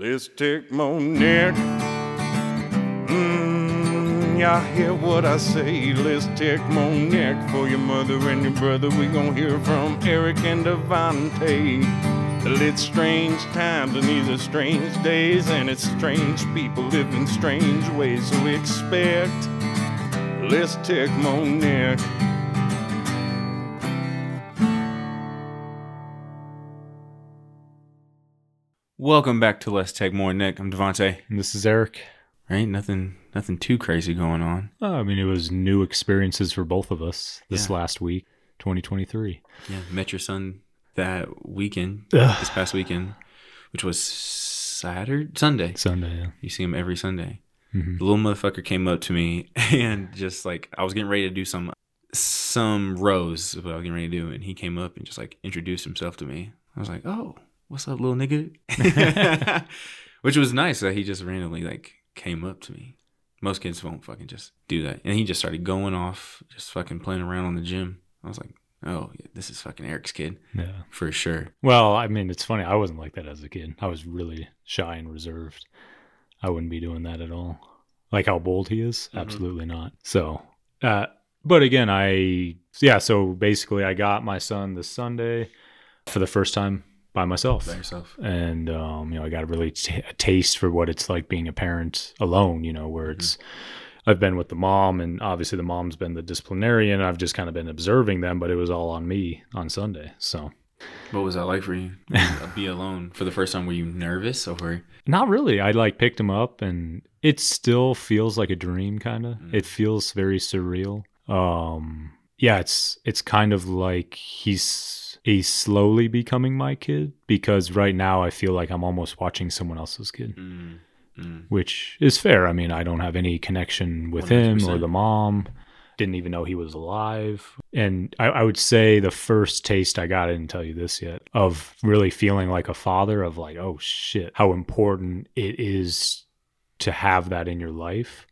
Let's take Monique. Mm, y'all hear what I say? Let's take Monique for your mother and your brother. We gon' hear from Eric and DeVante. It's strange times and these are strange days, and it's strange people living strange ways. So expect. Let's take Monique. Welcome back to Let's Take More Nick. I'm DeVante. And this is Eric. Right? Nothing nothing too crazy going on. Oh, I mean, it was new experiences for both of us this Yeah. last week, 2023. Yeah. Met your son that weekend, Ugh. this past weekend, which was Saturday Sunday. Sunday. Yeah. You see him every Sunday. Mhm. The little motherfucker came up to me and just like I was getting ready to do some some rows of what I was getting ready to do, and he came up and just like introduced himself to me. I was like, "Oh, what's up, little nigga?" Which was nice that he just randomly like came up to me. Most kids won't fucking just do that, and he just started going off, just fucking playing around on the gym. I was like, "Oh, yeah, this is fucking Eric's kid Yeah. for sure." Well, I mean, it's funny. I wasn't like that as a kid. I was really shy and reserved. I wouldn't be doing that at all. Like how bold he is? Mhm. Absolutely not. So, uh, but again, I, yeah, so basically I got my son this Sunday for the first time by myself. By yourself. and um, you know, I got a really t- a taste for what it's like being a parent alone. You know, where it's I've been with the mom, and obviously the mom's been the disciplinarian. I've just kind of been observing them, but it was all on me on Sunday. So What was that like for you? Be alone for the first time. Were you nervous or? not really. I like picked him up, and it still feels like a dream. Kind of, Mm. it feels very surreal. Um, yeah, it's it's kind of like he's he's slowly becoming my kid because right now I feel like I'm almost watching someone else's kid. Mm, mm. which is fair. I mean, I don't have any connection with him or the mom. Didn't even know he was alive. And I, I would say the first taste I got, I didn't tell you this yet, of really feeling like a father, of like, oh shit, how important it is to have that in your life.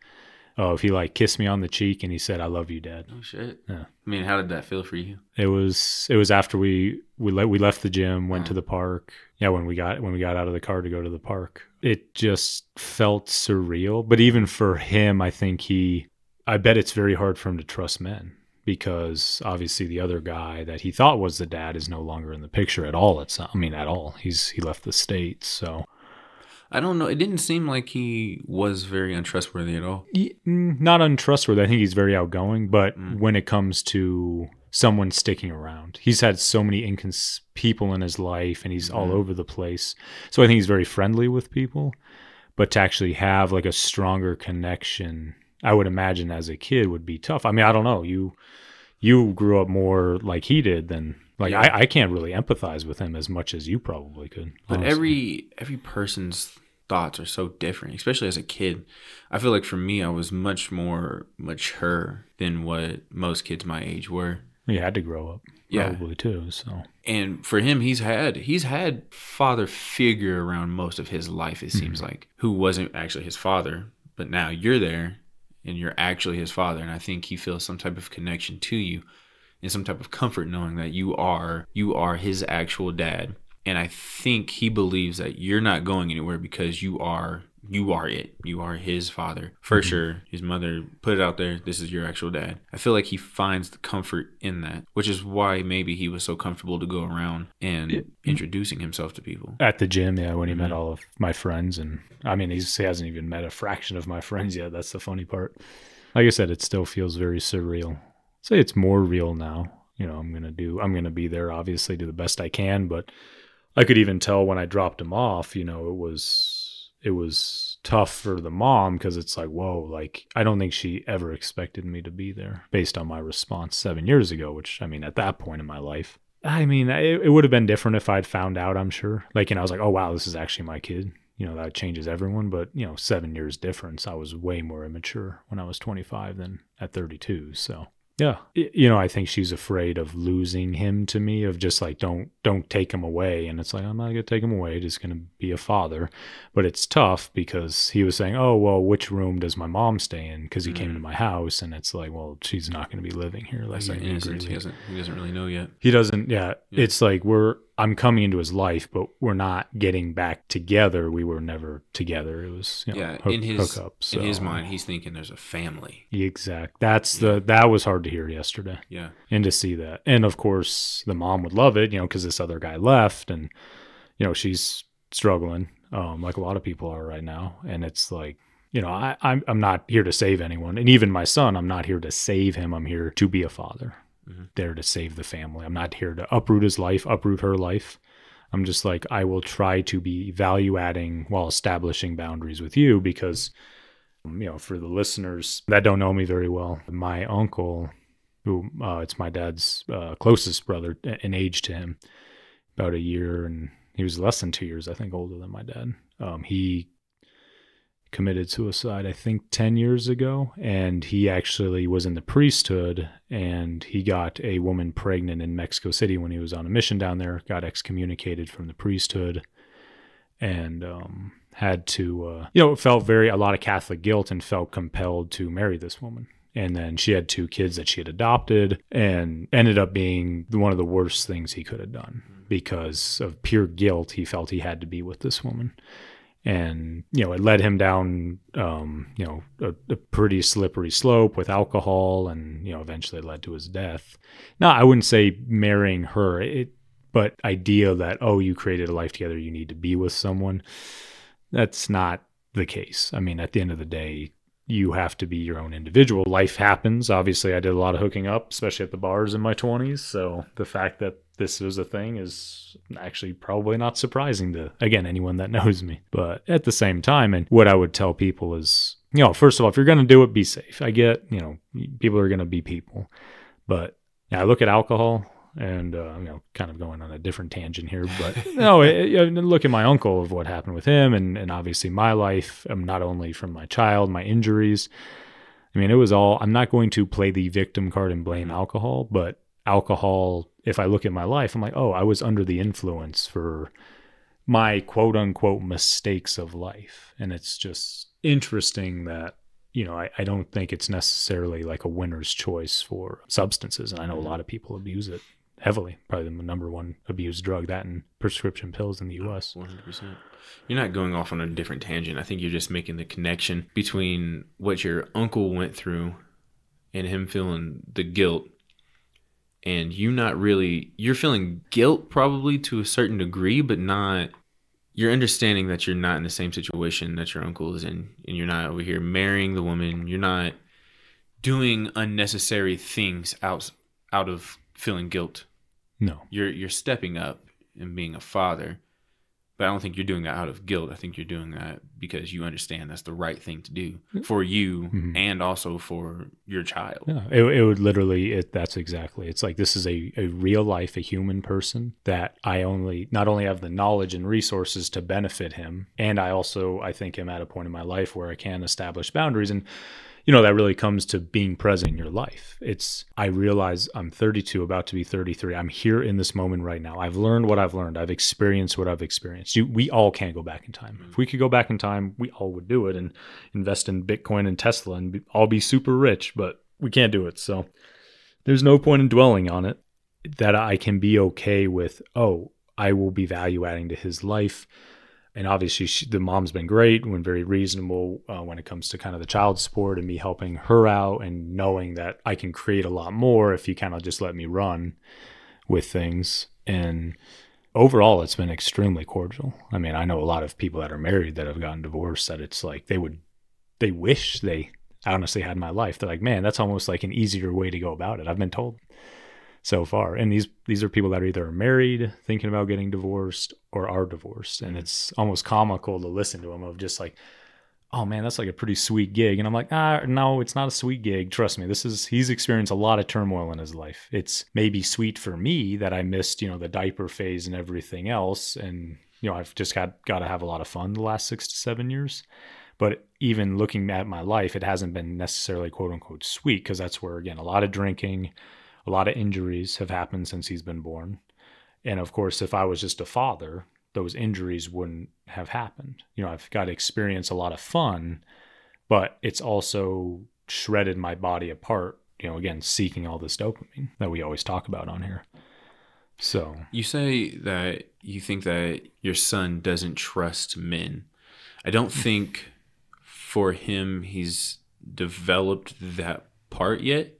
Oh, if he like kissed me on the cheek and he said, I love you, dad. Oh shit. Yeah. I mean, how did that feel for you? It was it was after we we le- we left the gym, went to uh-huh. the park. Yeah, when we got when we got out of the car to go to the park, it just felt surreal. But even for him, I think he, I bet it's very hard for him to trust men because obviously the other guy that he thought was the dad is no longer in the picture at all. It's I mean at all. He's he left the states, so I don't know. It didn't seem like he was very untrustworthy at all. Mm, not untrustworthy. I think he's very outgoing, but Mm. when it comes to someone sticking around, he's had so many incons- people in his life, and he's all Mhm. over the place. So I think he's very friendly with people, but to actually have like a stronger connection, I would imagine as a kid would be tough. I mean, I don't know you. You grew up more like he did than like Yeah. I, I can't really empathize with him as much as you probably could. But honestly. every every person's thoughts are so different, especially as a kid. I feel like for me, I was much more mature than what most kids my age were. you had to grow up Yeah. probably too. So And for him, he's had he's had father figure around most of his life. It seems hmm. like who wasn't actually his father, but now you're there, and you're actually his father. And I think he feels some type of connection to you, and some type of comfort knowing that you are you are his actual dad. And I think he believes that you're not going anywhere because you are you are it. You are his father. For sure. His mother put it out there, this is your actual dad. I feel like he finds the comfort in that, which is why maybe he was so comfortable to go around and introducing himself to people. at the gym, yeah, when he met Mhm. all of my friends, and I mean, he's, he hasn't even met a fraction of my friends yet. That's the funny part. Like I said, it still feels very surreal. Say it's more real now. You know, I'm gonna do, I'm gonna be there, obviously, do the best I can. But I could even tell when I dropped him off. You know, it was, it was tough for the mom because it's like, whoa, like I don't think she ever expected me to be there based on my response seven years ago. Which I mean, at that point in my life, I mean, it, it would have been different if I'd found out, I'm sure. Like, and I was like, oh, wow, this is actually my kid. You know, that changes everyone. But, you know, seven years difference. I was way more immature when I was 25 than at 32. So, yeah. You know, I think she's afraid of losing him to me, of just like, don't, don't take him away. And it's like, I'm not going to take him away. Just going to be a father. But it's tough because he was saying, oh, well, which room does my mom stay in? Because he came Mm. to my house. And it's like, well, she's not going to be living here. Like, like He doesn't, he doesn't really know yet. He doesn't. Yeah, Yeah. it's like we're I'm coming into his life, but we're not getting back together. We were never together. It was you know, yeah, hook- in his hookup, in his mind, he's thinking there's a family. Exact. That's the that was hard to hear yesterday, Yeah, and to see that, and of course the mom would love it, you know, because this other guy left, and you know she's struggling, um, like a lot of people are right now, and it's like. You know, I, I'm I'm not here to save anyone, and even my son, I'm not here to save him. I'm here to be a father, Mhm. there to save the family. I'm not here to uproot his life, uproot her life. I'm just like I will try to be value adding while establishing boundaries with you because um, you know, for the listeners that don't know me very well, my uncle, who uh, it's my dad's uh, closest brother in age to him, about a year, and he was less than two years, I think, older than my dad. Um, he committed suicide, I think, 10 years ago, and he actually was in the priesthood and he got a woman pregnant in Mexico City when he was on a mission down there, got excommunicated from the priesthood and um, had to, uh, you know, felt very a lot of Catholic guilt and felt compelled to marry this woman. And then she had two kids that she had adopted, and ended up being one of the worst things he could have done because of pure guilt. He felt he had to be with this woman, and you know, it led him down, um, you know, a, a pretty slippery slope with alcohol, and you know, eventually led to his death. Now, I wouldn't say marrying her. It but idea that oh you created a life together you need to be with someone that's not the case i mean at the end of the day you have to be your own individual. Life happens. Obviously i did a lot of hooking up especially at the bars in my 20s so the fact that this was a thing is actually probably not surprising to again anyone that knows me. But at the same time and what i would tell people is you know first of all if you're going to do it be safe. I get you know people are going to be people. But I look at alcohol and uh, you know, kind of going on a different tangent here, but no, it, it- look at my uncle of what happened with him, and and obviously my life, um, not only from my child, my injuries. I mean, it was all. I'm not going to play the victim card and blame alcohol, but alcohol. If I look at my life, I'm like, oh, I was under the influence for my quote unquote mistakes of life, and it's just interesting that you know, I, I don't think it's necessarily like a winner's choice for substances. And I know a lot of people abuse it heavily. Probably the number one abused drug, that and prescription pills in the US. One hundred percent. You're not going off on a different tangent. I think you're just making the connection between what your uncle went through and him feeling the guilt and you not really you're feeling guilt probably to a certain degree, but not you're understanding that you're not in the same situation that your uncle is in and you're not over here marrying the woman. You're not doing unnecessary things out out of feeling guilt No. you're you're stepping up and being a father but i don't think you're doing that out of guilt i think you're doing that because you understand that's the right thing to do for you Mhm. and also for your child Yeah, it, it would literally, it, that's exactly. It's like this is a, a real life, a human person that I only, not only have the knowledge and resources to benefit him, and I also, I think, am at a point in my life where I can establish boundaries. And, you know, that really comes to being present in your life. It's, I realize I'm 32, about to be 33. I'm here in this moment right now. I've learned what I've learned. I've experienced what I've experienced. You, we all can't go back in time. If we could go back in time, we all would do it and invest in Bitcoin and Tesla and be, all be super rich, but we can't do it. So there's no point in dwelling on it. That I can be okay with, oh, I will be value adding to his life. And obviously, she, the mom's been great and very reasonable uh, when it comes to kind of the child support and me helping her out and knowing that I can create a lot more if you kind of just let me run with things. And overall, it's been extremely cordial. I mean, I know a lot of people that are married that have gotten divorced that it's like they would, they wish they honestly had my life. They're like, man, that's almost like an easier way to go about it. I've been told so far. And these these are people that are either married, thinking about getting divorced, or are divorced. And mm-hmm. it's almost comical to listen to them of just like, oh man, that's like a pretty sweet gig. And I'm like, ah, no, it's not a sweet gig. Trust me, this is he's experienced a lot of turmoil in his life. It's maybe sweet for me that I missed, you know, the diaper phase and everything else. And, you know, I've just got got to have a lot of fun the last six to seven years. But even looking at my life, it hasn't been necessarily quote unquote sweet because that's where again a lot of drinking, a lot of injuries have happened since he's been born. And of course, if I was just a father, those injuries wouldn't have happened. You know, I've got to experience a lot of fun, but it's also shredded my body apart, you know, again, seeking all this dopamine that we always talk about on here. So You say that you think that your son doesn't trust men. I don't think for him he's developed that part yet.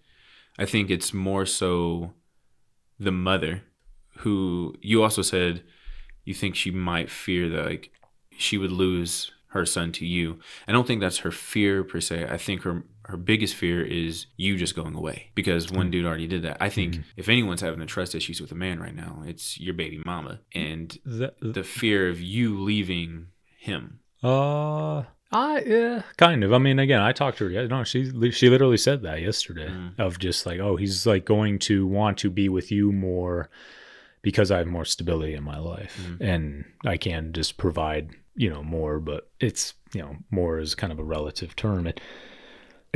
I think it's more so the mother who you also said you think she might fear that like she would lose her son to you. I don't think that's her fear per se. I think her her biggest fear is you just going away because one dude already did that. I think if anyone's having a trust issues with a man right now, it's your baby mama and that, the fear of you leaving him. Uh, I yeah, kind of. I mean, again, I talked to her. Yeah, no, she she literally said that yesterday Mm. of just like, oh, he's like going to want to be with you more because I have more stability in my life, Mhm. and I can just provide you know more. But it's you know more is kind of a relative term. It,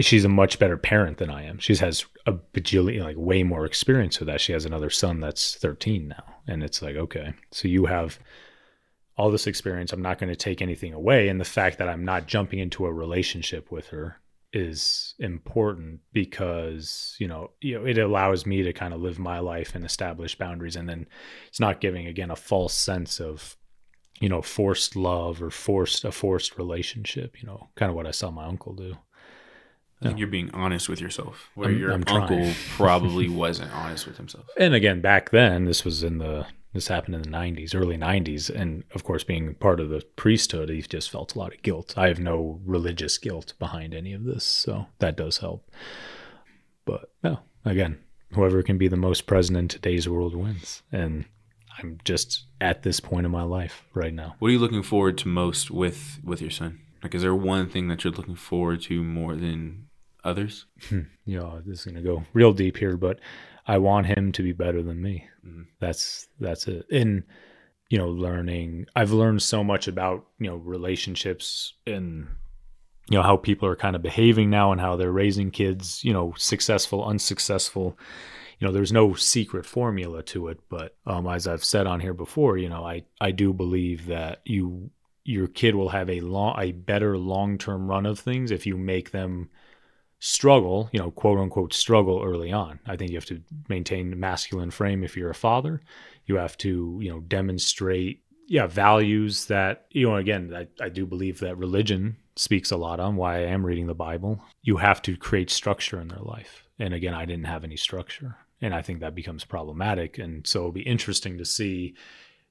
she's a much better parent than I am. She has a bajillion, like way more experience with that. She has another son that's 13 now. And it's like, okay, so you have all this experience. I'm not going to take anything away. And the fact that I'm not jumping into a relationship with her is important because, you know, you know, it allows me to kind of live my life and establish boundaries. And then it's not giving again a false sense of, you know, forced love or forced a forced relationship, you know, kind of what I saw my uncle do. I think you're being honest with yourself, where I'm- your I'm uncle probably wasn't honest with himself. and again back then this was in the this happened in the 90s early 90s and of course being part of the priesthood he just felt a lot of guilt i have no religious guilt behind any of this so that does help but no again whoever can be the most present in today's world wins and i'm just at this point in my life right now What are you looking forward to most with with your son? Like, is there one thing that you're looking forward to more than others? Hmm, you know this is going to go real deep here but i want him to be better than me. Mhm. that's that's it. In you know learning i've learned so much about you know relationships and you know how people are kind of behaving now and how they're raising kids you know successful unsuccessful. You know there's no secret formula to it but um, as i've said on here before you know i i do believe that you your kid will have a long a better long-term run of things if you make them struggle, you know, quote unquote struggle early on. I think you have to maintain a masculine frame if you're a father. You have to, you know, demonstrate yeah, values that, you know, again, I, I do believe that religion speaks a lot on why I am reading the Bible. You have to create structure in their life. And again, I didn't have any structure. And I think that becomes problematic. And so it'll be interesting to see,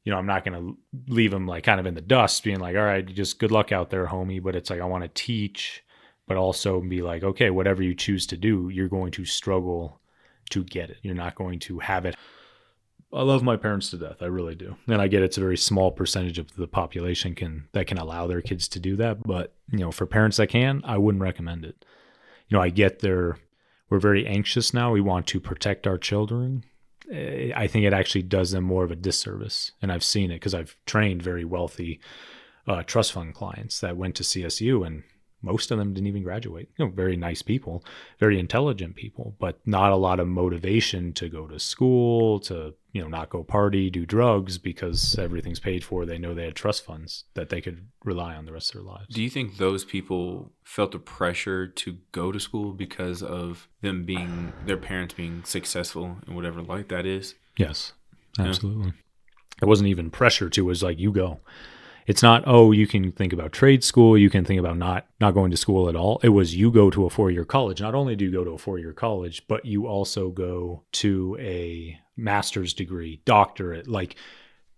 you know, I'm not going to leave them like kind of in the dust, being like, all right, just good luck out there, homie. But it's like, I want to teach but also be like, okay, whatever you choose to do, you're going to struggle to get it. You're not going to have it. I love my parents to death. I really do. And I get it's a very small percentage of the population can that can allow their kids to do that. But, you know, for parents that can, I wouldn't recommend it. You know, I get their we're very anxious now. We want to protect our children. Eh, I think it actually does them more of a disservice. And I've seen it because I've trained very wealthy uh, trust fund clients that went to CSU and most of them didn't even graduate. You know, very nice people, very intelligent people, but not a lot of motivation to go to school, to, you know, not go party, do drugs because everything's paid for. They know they had trust funds that they could rely on the rest of their lives. Do you think those people felt the pressure to go to school because of them being their parents being successful in whatever light that is? Yes, absolutely. It wasn't even pressure to. It was like you go. It's not oh you can think about trade school, you can think about not not going to school at all. It was you go to a four year college. Not only do you go to a four year college, but you also go to a master's degree, doctorate. Like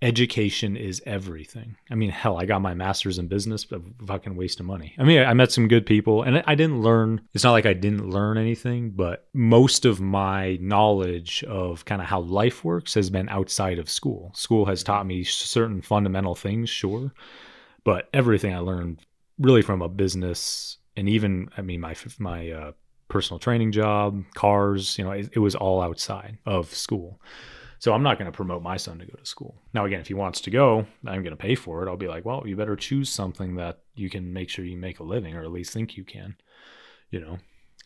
education is everything. I mean, hell, I got my master's in business, but fucking waste of money. I mean, I met some good people and I didn't learn, it's not like I didn't learn anything, but most of my knowledge of kind of how life works has been outside of school. School has taught me certain fundamental things, sure, but everything I learned really from a business and even, I mean, my, my, uh, personal training job, cars, you know, it, it was all outside of school. So I'm not going to promote my son to go to school. Now, again, if he wants to go, I'm going to pay for it. I'll be like, well, you better choose something that you can make sure you make a living, or at least think you can. You know,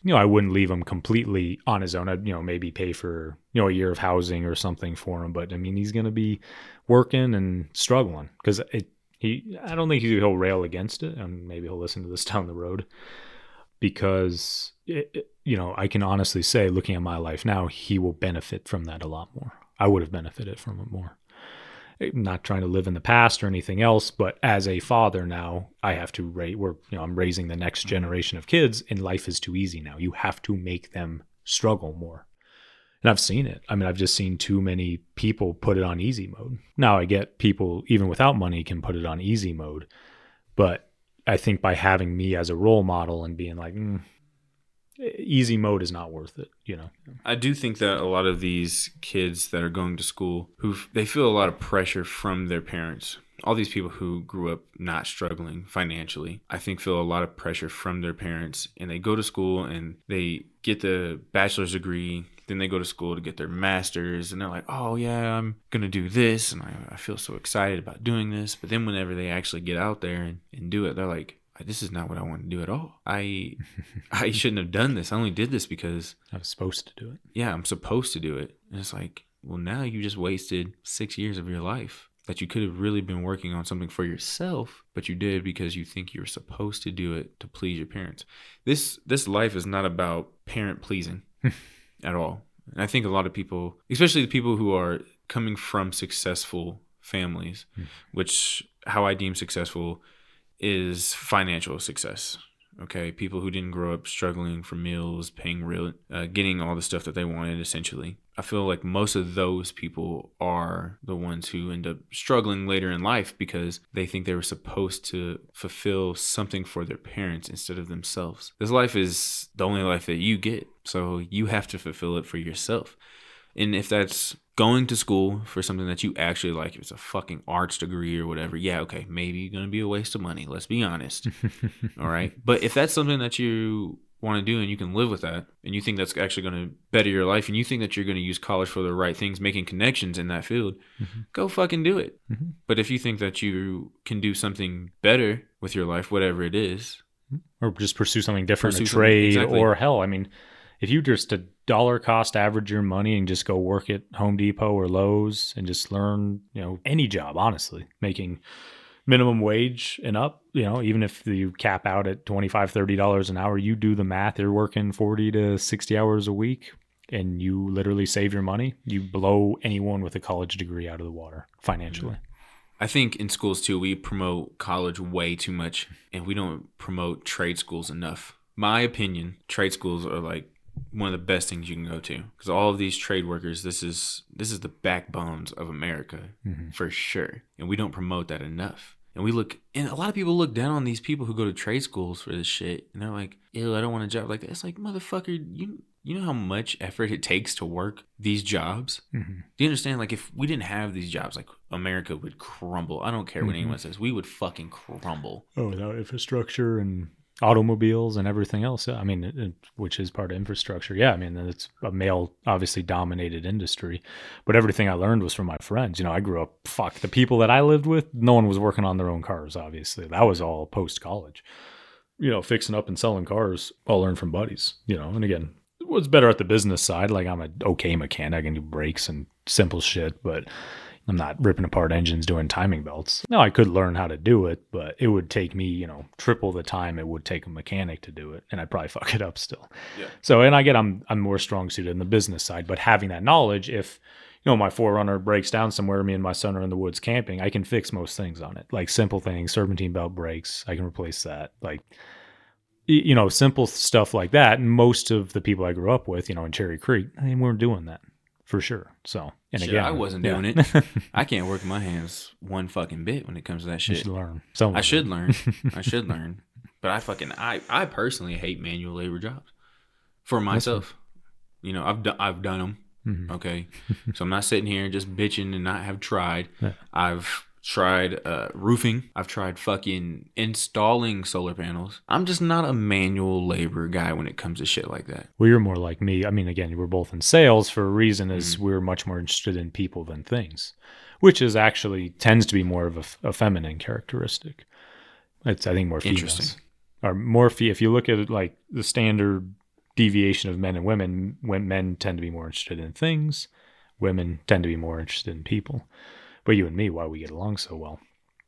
you know, I wouldn't leave him completely on his own. I'd, you know, maybe pay for you know a year of housing or something for him. But I mean, he's going to be working and struggling because it. He, I don't think he'll rail against it, and maybe he'll listen to this down the road because it, it, you know I can honestly say, looking at my life now, he will benefit from that a lot more I would have benefited from it more. I'm not trying to live in the past or anything else, but as a father now, I have to raise. We're you know I'm raising the next generation of kids, and life is too easy now. You have to make them struggle more. And I've seen it. I mean, I've just seen too many people put it on easy mode. Now I get people even without money can put it on easy mode, but I think by having me as a role model and being like, mm, easy mode is not worth it, you know. I do think that a lot of these kids that are going to school who they feel a lot of pressure from their parents. All these people who grew up not struggling financially, I think feel a lot of pressure from their parents and they go to school and they get the bachelor's degree, then they go to school to get their master's and they're like, "Oh yeah, I'm to do this and I, I feel so excited about doing this." But then whenever they actually get out there and, and do it, they're like, this is not what I want to do at all. I I shouldn't have done this. I only did this because I was supposed to do it. Yeah, I'm supposed to do it. And it's like, well, now you just wasted six years of your life that you could have really been working on something for yourself, but you did because you think you're supposed to do it to please your parents. This this life is not about parent pleasing at all. And I think a lot of people, especially the people who are coming from successful families, mm. which how I deem successful is financial success. Okay, people who didn't grow up struggling for meals, paying real, uh, getting all the stuff that they wanted. Essentially, I feel like most of those people are the ones who end up struggling later in life because they think they were supposed to fulfill something for their parents instead of themselves. This life is the only life that you get, so you have to fulfill it for yourself. And if that's going to school for something that you actually like, if it's a fucking arts degree or whatever, yeah, okay, maybe you're gonna be a waste of money. Let's be honest. All right. But if that's something that you want to do and you can live with that and you think that's actually going to better your life and you think that you're going to use college for the right things making connections in that field mm-hmm. go fucking do it mm-hmm. but if you think that you can do something better with your life whatever it is or just pursue something different pursue a trade exactly. or hell i mean if you just a dollar cost average your money and just go work at Home Depot or Lowe's and just learn, you know, any job, honestly, making minimum wage and up, you know, even if you cap out at 25, 30 dollars an hour, you do the math, you're working 40 to 60 hours a week and you literally save your money, you blow anyone with a college degree out of the water financially. I think in schools too, we promote college way too much and we don't promote trade schools enough. My opinion, trade schools are like one of the best things you can go to. Because all of these trade workers this is this is the backbones of america mm-hmm. for sure. And we don't promote that enough. And we look and a lot of people look down on these people who go to trade schools for this shit. And they're like ew i don't want a job. Like that it's like motherfucker you you know how much effort it takes to work these jobs? Mm-hmm. do you understand? Like if we didn't have these jobs like america would crumble. I don't care what mm-hmm. anyone says. We would fucking crumble. Oh without infrastructure and automobiles and everything else. I mean, it, which is part of infrastructure. Yeah, I mean, it's a male, obviously dominated industry, but everything I learned was from my friends. You know, I grew up, fuck, the people that I lived with, no one was working on their own cars, obviously. That was all post college. You know, fixing up and selling cars, all learned from buddies, you know, and again, was better at the business side. Like I'm an okay mechanic, I can do brakes and simple shit, but I'm not ripping apart engines doing timing belts. No, I could learn how to do it, but it would take me, you know, triple the time it would take a mechanic to do it, and I'd probably fuck it up still. Yeah. So, and I get I'm I'm more strong suited in the business side, but having that knowledge, if you know my 4Runner breaks down somewhere, me and my son are in the woods camping, I can fix most things on it, like simple things, serpentine belt breaks, I can replace that, like you know, simple stuff like that. And most of the people I grew up with, you know, in Cherry Creek, I mean, weren't doing that for sure. So, and shit, again, I wasn't yeah. doing it. I can't work my hands one fucking bit when it comes to that shit. You should learn. So I should learn. I should learn. But I fucking I I personally hate manual labor jobs for myself. You know, I've done I've done them. Mm-hmm. Okay, so I'm not sitting here just bitching and not have tried. Yeah. I've tried uh, roofing. I've tried fucking installing solar panels. I'm just not a manual labor guy when it comes to shit like that. Well, you're more like me. I mean, again, we're both in sales for a reason, is mm-hmm. we're much more interested in people than things, which is actually tends to be more of a, a feminine characteristic. It's I think more females. Interesting. Or more fe- if you look at it like the standard deviation of men and women, when men tend to be more interested in things, women tend to be more interested in people. But you and me, why we get along so well.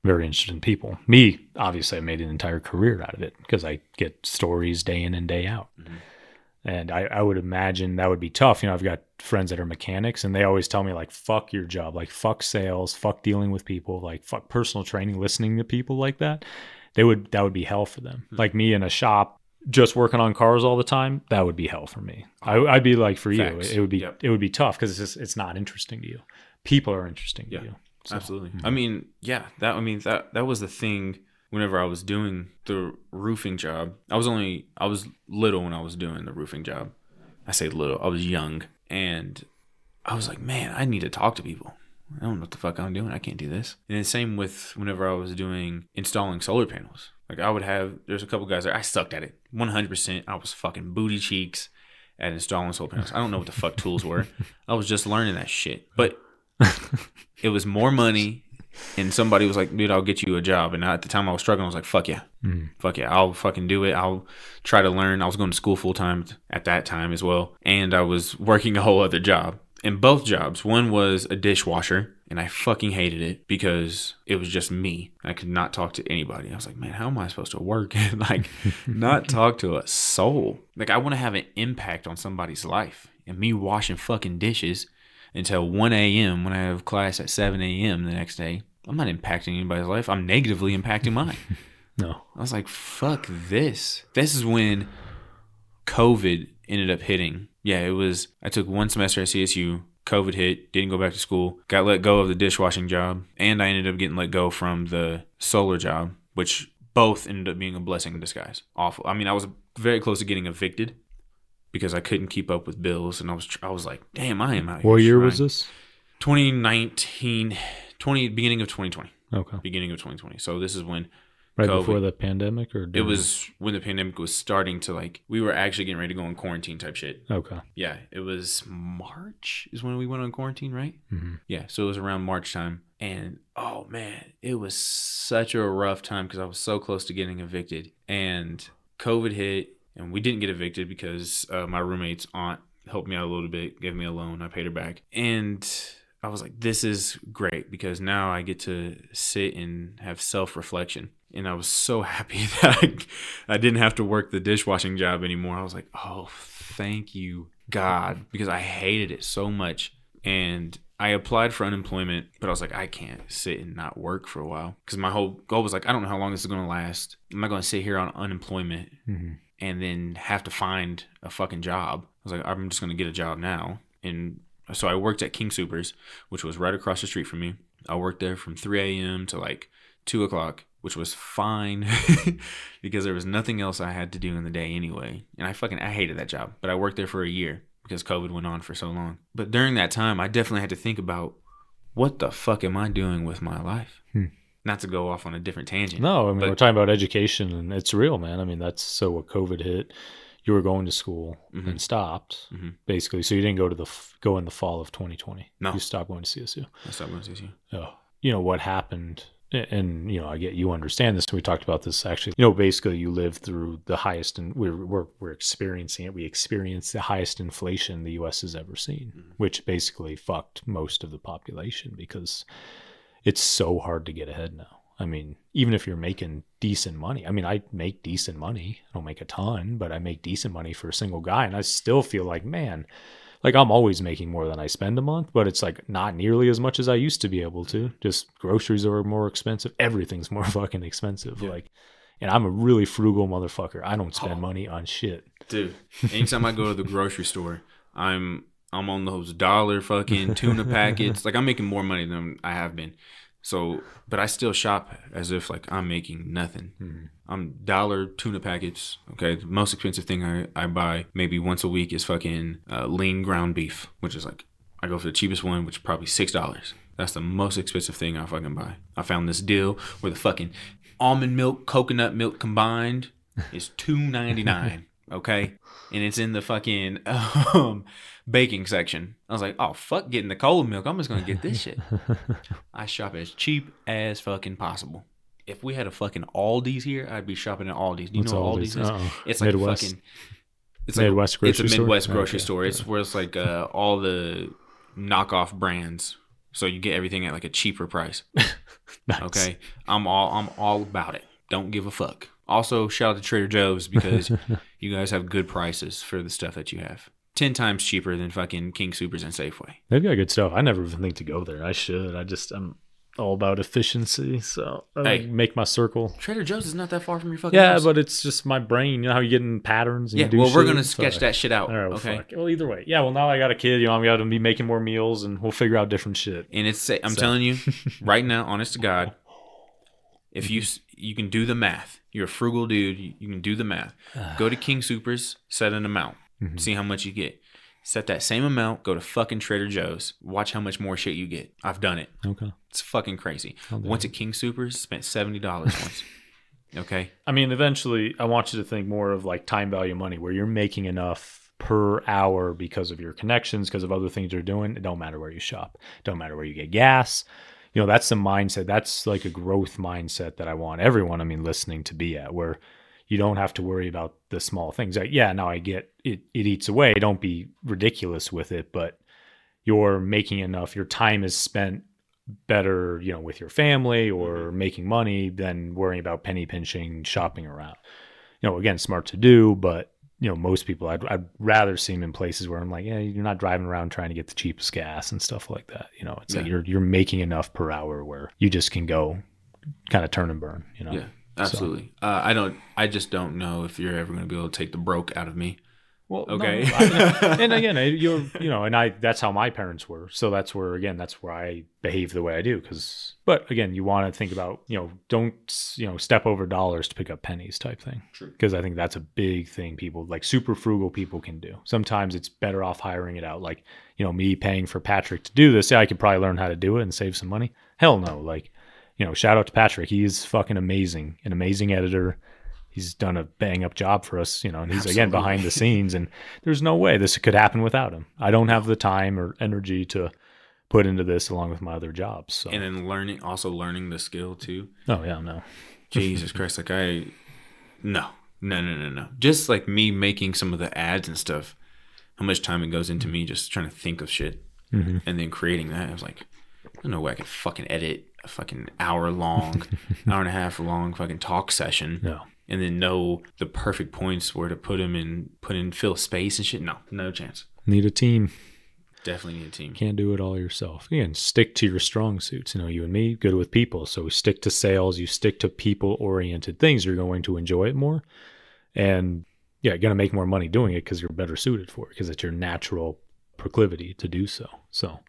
Very interested in people. Me, obviously, I made an entire career out of it because I get stories day in and day out. Mm-hmm. And I, I would imagine that would be tough. You know, I've got friends that are mechanics and they always tell me, like, fuck your job, like, fuck sales, fuck dealing with people, like, fuck personal training, listening to people like that. They would, that would be hell for them. Like me in a shop, just working on cars all the time, that would be hell for me. I, I'd be like, for Facts. you, it would be, Yep. it would be tough because it's just, it's not interesting to you. People are interesting Yeah. to you. So, Absolutely. Hmm. I mean, yeah, that I mean that that was the thing whenever I was doing the roofing job. I was only I was little when I was doing the roofing job. I say little, I was young and I was like, "Man, I need to talk to people." I don't know what the fuck I'm doing. I can't do this. And the same with whenever I was doing installing solar panels. Like I would have there's a couple guys there. I sucked at it. 100%. I was fucking booty cheeks at installing solar panels. I don't know what the fuck tools were. I was just learning that shit. But it was more money and somebody was like dude i'll get you a job. And at the time i was struggling i was like fuck yeah. Mm. Fuck yeah. I'll fucking do it. I'll try to learn. I was going to school full time at that time as well and i was working a whole other job. And both jobs one was a dishwasher and i fucking hated it because it was just me. I could not talk to anybody. I was like man how am i supposed to work? And like not talk to a soul. Like i want to have an impact on somebody's life and me washing fucking dishes until 1 a.m. when I have class at 7 a.m. the next day. I'm not impacting anybody's life. I'm negatively impacting mine. No. I was like, fuck this. This is when COVID ended up hitting. Yeah, it was, I took one semester at CSU. COVID hit, didn't go back to school, got let go of the dishwashing job, and I ended up getting let go from the solar job, which both ended up being a blessing in disguise. Awful. I mean, I was very close to getting evicted because I couldn't keep up with bills, and I was I was like, damn, I am out. What here What year was this? 2019, 20 beginning of 2020, Okay. beginning of 2020. So this is when Right COVID. before the pandemic or it was when the pandemic was starting to like we were actually getting ready to go on quarantine type shit. Okay. Yeah, it was March is when we went on quarantine, right? hmm Yeah, so it was around March time, and oh man, it was such a rough time because I was so close to getting evicted, and COVID hit, and we didn't get evicted because uh, my roommate's aunt helped me out a little bit, gave me a loan, I paid her back, and I was like, this is great because now I get to sit and have self reflection. And I was so happy that I, I didn't have to work the dishwashing job anymore. I was like, oh, thank you, God, because I hated it so much. And I applied for unemployment, but I was like, I can't sit and not work for a while because my whole goal was like, I don't know how long this is going to last. I'm not going to sit here on unemployment hmm and then have to find a fucking job. I was like, I'm just gonna get a job now. And so I worked at King Supers, which was right across the street from me. I worked there from 3 a.m. to like 2 o'clock, which was fine because there was nothing else I had to do in the day anyway. And I fucking I hated that job, but I worked there for a year because COVID went on for so long. But during that time, I definitely had to think about what the fuck am I doing with my life? Hmm. Not to go off on a different tangent. No, I mean But- we're talking about education, and it's real, man. I mean that's so. What COVID hit, you were going to school Mhm. and stopped Mhm. basically. So you didn't go to the go in the fall of 2020. No. you stopped going to CSU. I stopped going to CSU. Oh, you know what happened, and you know I get you understand this. We talked about this actually. You know, basically you lived through the highest, and we're we're we're experiencing it. We experienced the highest inflation the U.S. has ever seen, Mhm. which basically fucked most of the population because it's so hard to get ahead now. I mean, even if you're making decent money, I mean, I make decent money. I don't make a ton, but I make decent money for a single guy. And I still feel like, man, like I'm always making more than I spend a month, but it's like not nearly as much as I used to be able to. Just groceries are more expensive. Everything's more fucking expensive. Yeah. Like, and I'm a really frugal motherfucker. I don't spend Oh. money on shit. Dude, anytime I go to the grocery store, I'm I'm on those dollar fucking tuna packets. Like I'm making more money than I have been. So, but I still shop as if like I'm making nothing. Mhm. I'm dollar tuna packets. Okay, the most expensive thing I, I buy maybe once a week is fucking uh, lean ground beef, which is like I go for the cheapest one, which is probably six dollars. That's the most expensive thing I fucking buy. I found this deal where the fucking almond milk, coconut milk combined is two ninety nine. Okay, and it's in the fucking um, baking section. I was like, oh fuck, getting the cold milk. I'm just gonna get this shit. I shop as cheap as fucking possible. If we had a fucking Aldi's here, I'd be shopping at Aldi's. Do you What's know what Aldi's? Aldi's is? Uh-uh. It's like Midwest? fucking. It's like Midwest it's a grocery store? Midwest Oh, grocery okay. store. It's where it's like uh, all the knockoff brands, so you get everything at like a cheaper price. Nice. Okay, I'm all I'm all about it. Don't give a fuck. Also, shout out to Trader Joe's because you guys have good prices for the stuff that you have. 10 times cheaper than fucking King Supers and Safeway. They've got good stuff. I never even think to go there. I should. I just I'm all about efficiency, so I Hey. make my circle. Trader Joe's is not that far from your fucking Yeah, house. but it's just my brain. You know how you get in patterns. And yeah, you do well, we're shit? going to So- sketch that shit out. All right, well, okay. fuck. Well, either way, yeah. Well, now I got a kid. You know, I'm gonna be making more meals, and we'll figure out different shit. And it's I'm So- telling you right now, honest to God, if you you can do the math, you're a frugal dude. You, you can do the math. Go to King Supers, set an amount, Mm-hmm. see how much you get. Set that same amount. Go to fucking Trader Joe's. Watch how much more shit you get. I've done it. Okay. It's fucking crazy. Do Went to King Supers, spent seventy dollars once. Okay. I mean, eventually, I want you to think more of like time value money, where you're making enough per hour because of your connections, because of other things you're doing. It don't matter where you shop, don't matter where you get gas. You know, that's the mindset. That's like a growth mindset that I want everyone. I mean, listening to be at where you don't have to worry about the small things. Like, yeah, now I get it. It eats away. Don't be ridiculous with it, but you're making enough. Your time is spent better, you know, with your family or mm-hmm. making money than worrying about penny pinching, shopping around. You know, again, smart to do, but you know, most people, I'd, I'd rather see them in places where I'm like, yeah, you're not driving around trying to get the cheapest gas and stuff like that. You know, it's like you're you're making enough per hour where you just can go, kind of turn and burn. You know, Yeah. Absolutely. Uh, I don't. I just don't know if you're ever going to be able to take the broke out of me. Well, no, Okay. I- and again, you're, you know, and I, that's how my parents were. So that's where, again, that's where I behave the way I do. Cause, but again, you want to think about, you know, don't, you know, step over dollars to pick up pennies type thing. True. Cause I think that's a big thing people, like super frugal people can do. Sometimes it's better off hiring it out. Like, you know, me paying for Patrick to do this. Yeah, I could probably learn how to do it and save some money. Hell no. Like, you know, shout out to Patrick. He's fucking amazing, an amazing editor. He's done a bang up job for us, you know, and he's again behind the scenes. And there's no way this could happen without him. I don't have the time or energy to put into this along with my other jobs. So, And then learning, also learning the skill too. oh yeah, no, Jesus Christ, like I, no, no, no, no, no. Just like me making some of the ads and stuff. How much time it goes into me just trying to think of shit Mm-hmm. and then creating that. I was like, there's no way I could fucking edit a fucking hour long, hour and a half long fucking talk session. no. and then know the perfect points where to put him and put in fill space and shit. No, no chance. Need a team. Definitely need a team. Can't do it all yourself. Again, stick to your strong suits. You know, you and me, good with people. So stick to sales. You stick to people oriented things. You're going to enjoy it more. And yeah, you're going to make more money doing it because you're better suited for it because it's your natural proclivity to do so. So,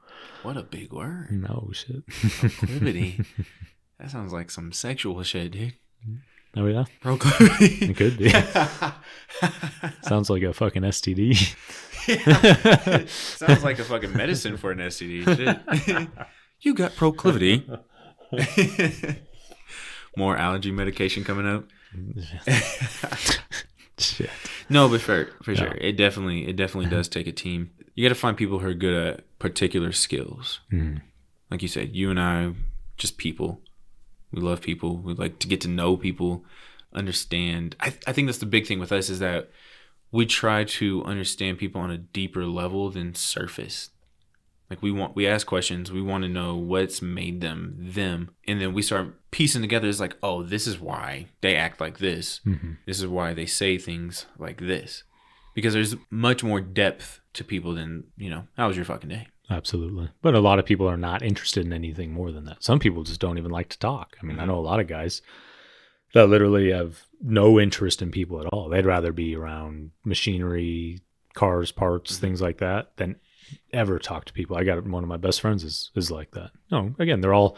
What a big word. no shit. Proclivity. that sounds like some sexual shit, dude. Oh, yeah. Proclivity. It could be. Sounds like a fucking STD. sounds like a fucking medicine for an STD. Shit. you got proclivity. More allergy medication coming up. Shit. No, but for for sure, it definitely it definitely does take a team. You got to find people who are good at particular skills. Mm. Like you said, you and I, just people. We love people. We like to get to know people, understand. I I think that's the big thing with us is that we try to understand people on a deeper level than surface. Like we want, we ask questions. We want to know what's made them them, and then we start piecing together. It's like, oh, this is why they act like this. Mhm. This is why they say things like this, because there's much more depth to people than you know. How was your fucking day? Absolutely. But a lot of people are not interested in anything more than that. Some people just don't even like to talk. I mean, I mm-hmm. know a lot of guys that literally have no interest in people at all. They'd rather be around machinery, cars, parts, mm-hmm. things like that than ever talk to people. I got one of my best friends is is like that. No, again, they're all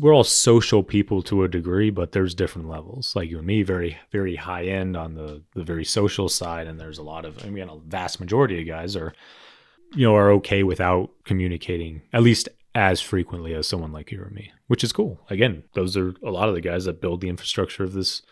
we're all social people to a degree, but there's different levels. Like you and me, very very high end on the the very social side, and there's a lot of I mean, a vast majority of guys are you know are okay without communicating at least as frequently as someone like you or me, which is cool. Again, those are a lot of the guys that build the infrastructure of this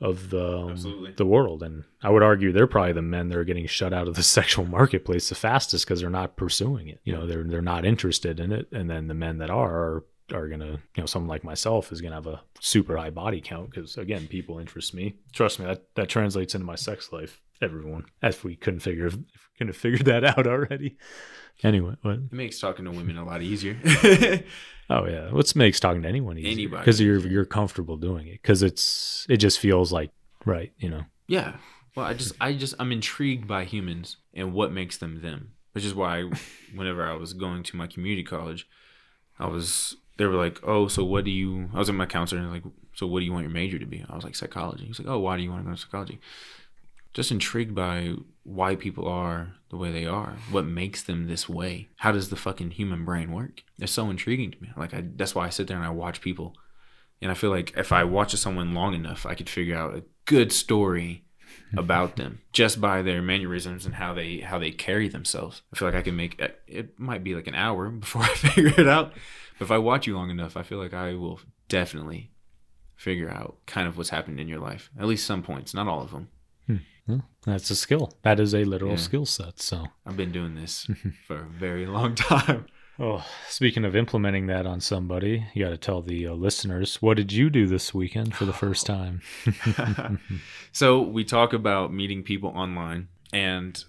of the um, the world, and I would argue they're probably the men that are getting shut out of the sexual marketplace the fastest because they're not pursuing it. You know, they're they're not interested in it, and then the men that are are, are gonna, you know, someone like myself is gonna have a super high body count because again, people interest me. Trust me, that that translates into my sex life. Everyone, if we couldn't figure if we couldn't have figured that out already. Anyway, what? It makes talking to women a lot easier. Oh yeah, what makes talking to anyone easy? Anybody because you're you're comfortable doing it because it's it just feels like right? You know, Yeah. Well, I just, I just, I'm intrigued by humans and what makes them them. Which is why, whenever I was going to my community college, I was, they were like, oh, so what do you, I was in my counselor and like, so what do you want your major to be? I was like, psychology. He's like, oh, why do you want to go to psychology? Just intrigued by why people are the way they are. What makes them this way? How does the fucking human brain work? It's so intriguing to me. Like, I, that's why I sit there and I watch people. And I feel like if I watch someone long enough, I could figure out a good story about them just by their mannerisms and how they how they carry themselves. I feel like I can make uh, it might be like an hour before I figure it out. But if I watch you long enough, I feel like I will definitely figure out kind of what's happened in your life. At least some points, not all of them. That's a skill. That is a literal Yeah. skill set. So, I've been doing this for a very long time. oh, speaking of implementing that on somebody, you got to tell the uh, listeners what did you do this weekend for the first time? so we talk about meeting people online and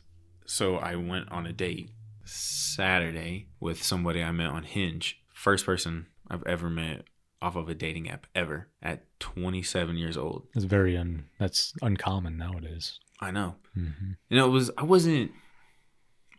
so i went on a date saturday with somebody i met on hinge first person i've ever met off of a dating app ever at 27 years old It's very un. That's uncommon nowadays. I know hmm you know it was i wasn't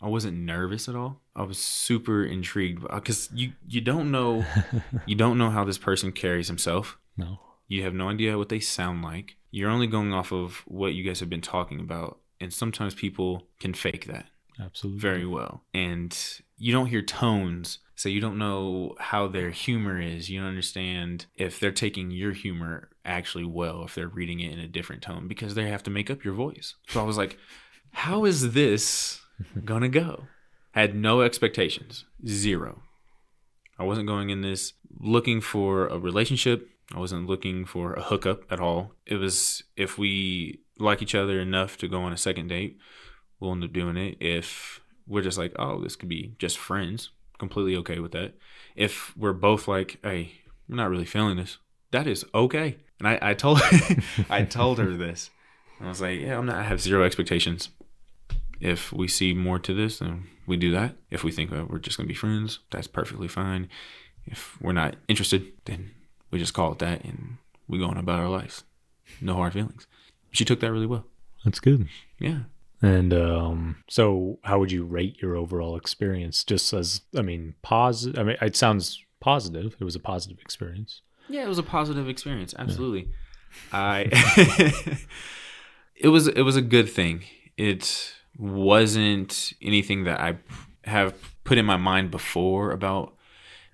i wasn't nervous at all i was super intrigued because you you don't know you don't know how this person carries himself No. You have no idea what they sound like. You're only going off of what you guys have been talking about. And sometimes people can fake that Absolutely. very well. And you don't hear tones. So you don't know how their humor is. You don't understand if they're taking your humor actually well, if they're reading it in a different tone because they have to make up your voice. So I was like, how is this going to go? Had no expectations. Zero. I wasn't going in this looking for a relationship. I wasn't looking for a hookup at all. It was if we like each other enough to go on a second date, we'll end up doing it. If we're just like, oh, this could be just friends, completely okay with that. If we're both like, hey, we're not really feeling this, that is okay. And I, I told I told her this. I was like, yeah, I'm not I have zero expectations. If we see more to this, then we do that. If we think oh, we're just gonna be friends, that's perfectly fine. If we're not interested, then we just call it that and we go on about our lives. No hard feelings. She took that really well. That's good. Yeah. And um, so, how would you rate your overall experience? Just as, I mean, positive. I mean, it sounds positive. It was a positive experience. Yeah, it was a positive experience. Absolutely. I it was it was a good thing. It wasn't anything that I have put in my mind before about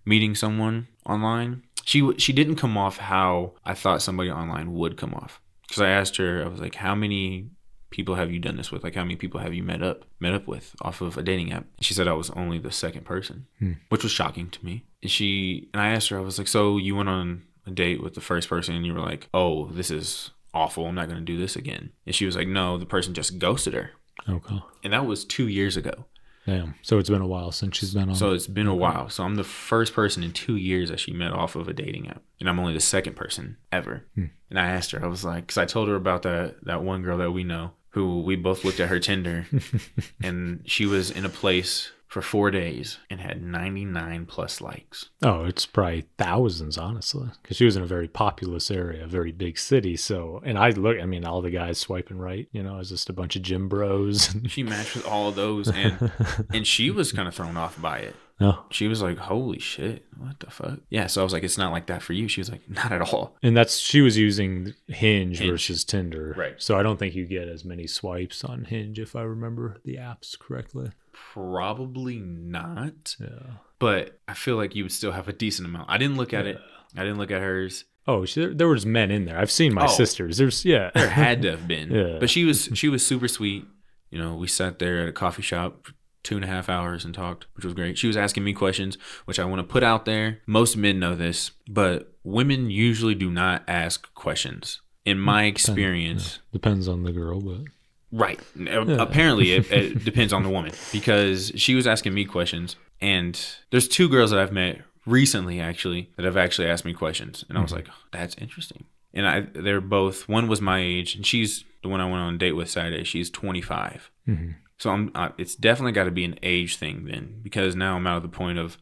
meeting someone online. She she didn't come off how I thought somebody online would come off. Cuz I asked her I was like how many people have you done this with? Like how many people have you met up met up with off of a dating app? She said I was only the second person, hmm. which was shocking to me. And she and I asked her I was like so you went on a date with the first person and you were like, "Oh, this is awful. I'm not going to do this again." And she was like, "No, the person just ghosted her." Okay. And that was 2 years ago. Damn. So it's been a while since she's been on. So it's been a while. So I'm the first person in 2 years that she met off of a dating app. And I'm only the second person ever. Hmm. And I asked her, I was like, cuz I told her about that that one girl that we know who we both looked at her Tinder and she was in a place for 4 days and had 99 plus likes. oh, it's probably thousands, honestly, because she was in a very populous area, a very big city. So, and I look, I mean, all the guys swiping right, you know, it's just a bunch of gym bros. She matched with all of those and and she was kind of thrown off by it. No. She was like, "Holy shit, what the fuck?" Yeah, so I was like, "It's not like that for you." She was like, "Not at all." And that's she was using Hinge, Hinge. versus Tinder. Right. So I don't think you get as many swipes on Hinge if I remember the apps correctly. Probably not, Yeah. but I feel like you would still have a decent amount. I didn't look at it. I didn't look at hers. Oh, she, there, there was men in there. I've seen my Oh. sisters. There's yeah. There had to have been, Yeah. but she was she was super sweet. You know, we sat there at a coffee shop for two and a half hours and talked, which was great. She was asking me questions, which I want to put out there. Most men know this, but women usually do not ask questions. In mm, my experience, Depends on the girl, but Right. Uh, apparently, it, it depends on the woman because she was asking me questions, and there's two girls that I've met recently actually that have actually asked me questions, and I was mm-hmm. like, oh, "That's interesting." And I, they're both. One was my age, and she's the one I went on a date with Saturday. She's 25. Mhm. So I'm. Uh, it's definitely got to be an age thing then, because now I'm out of the point of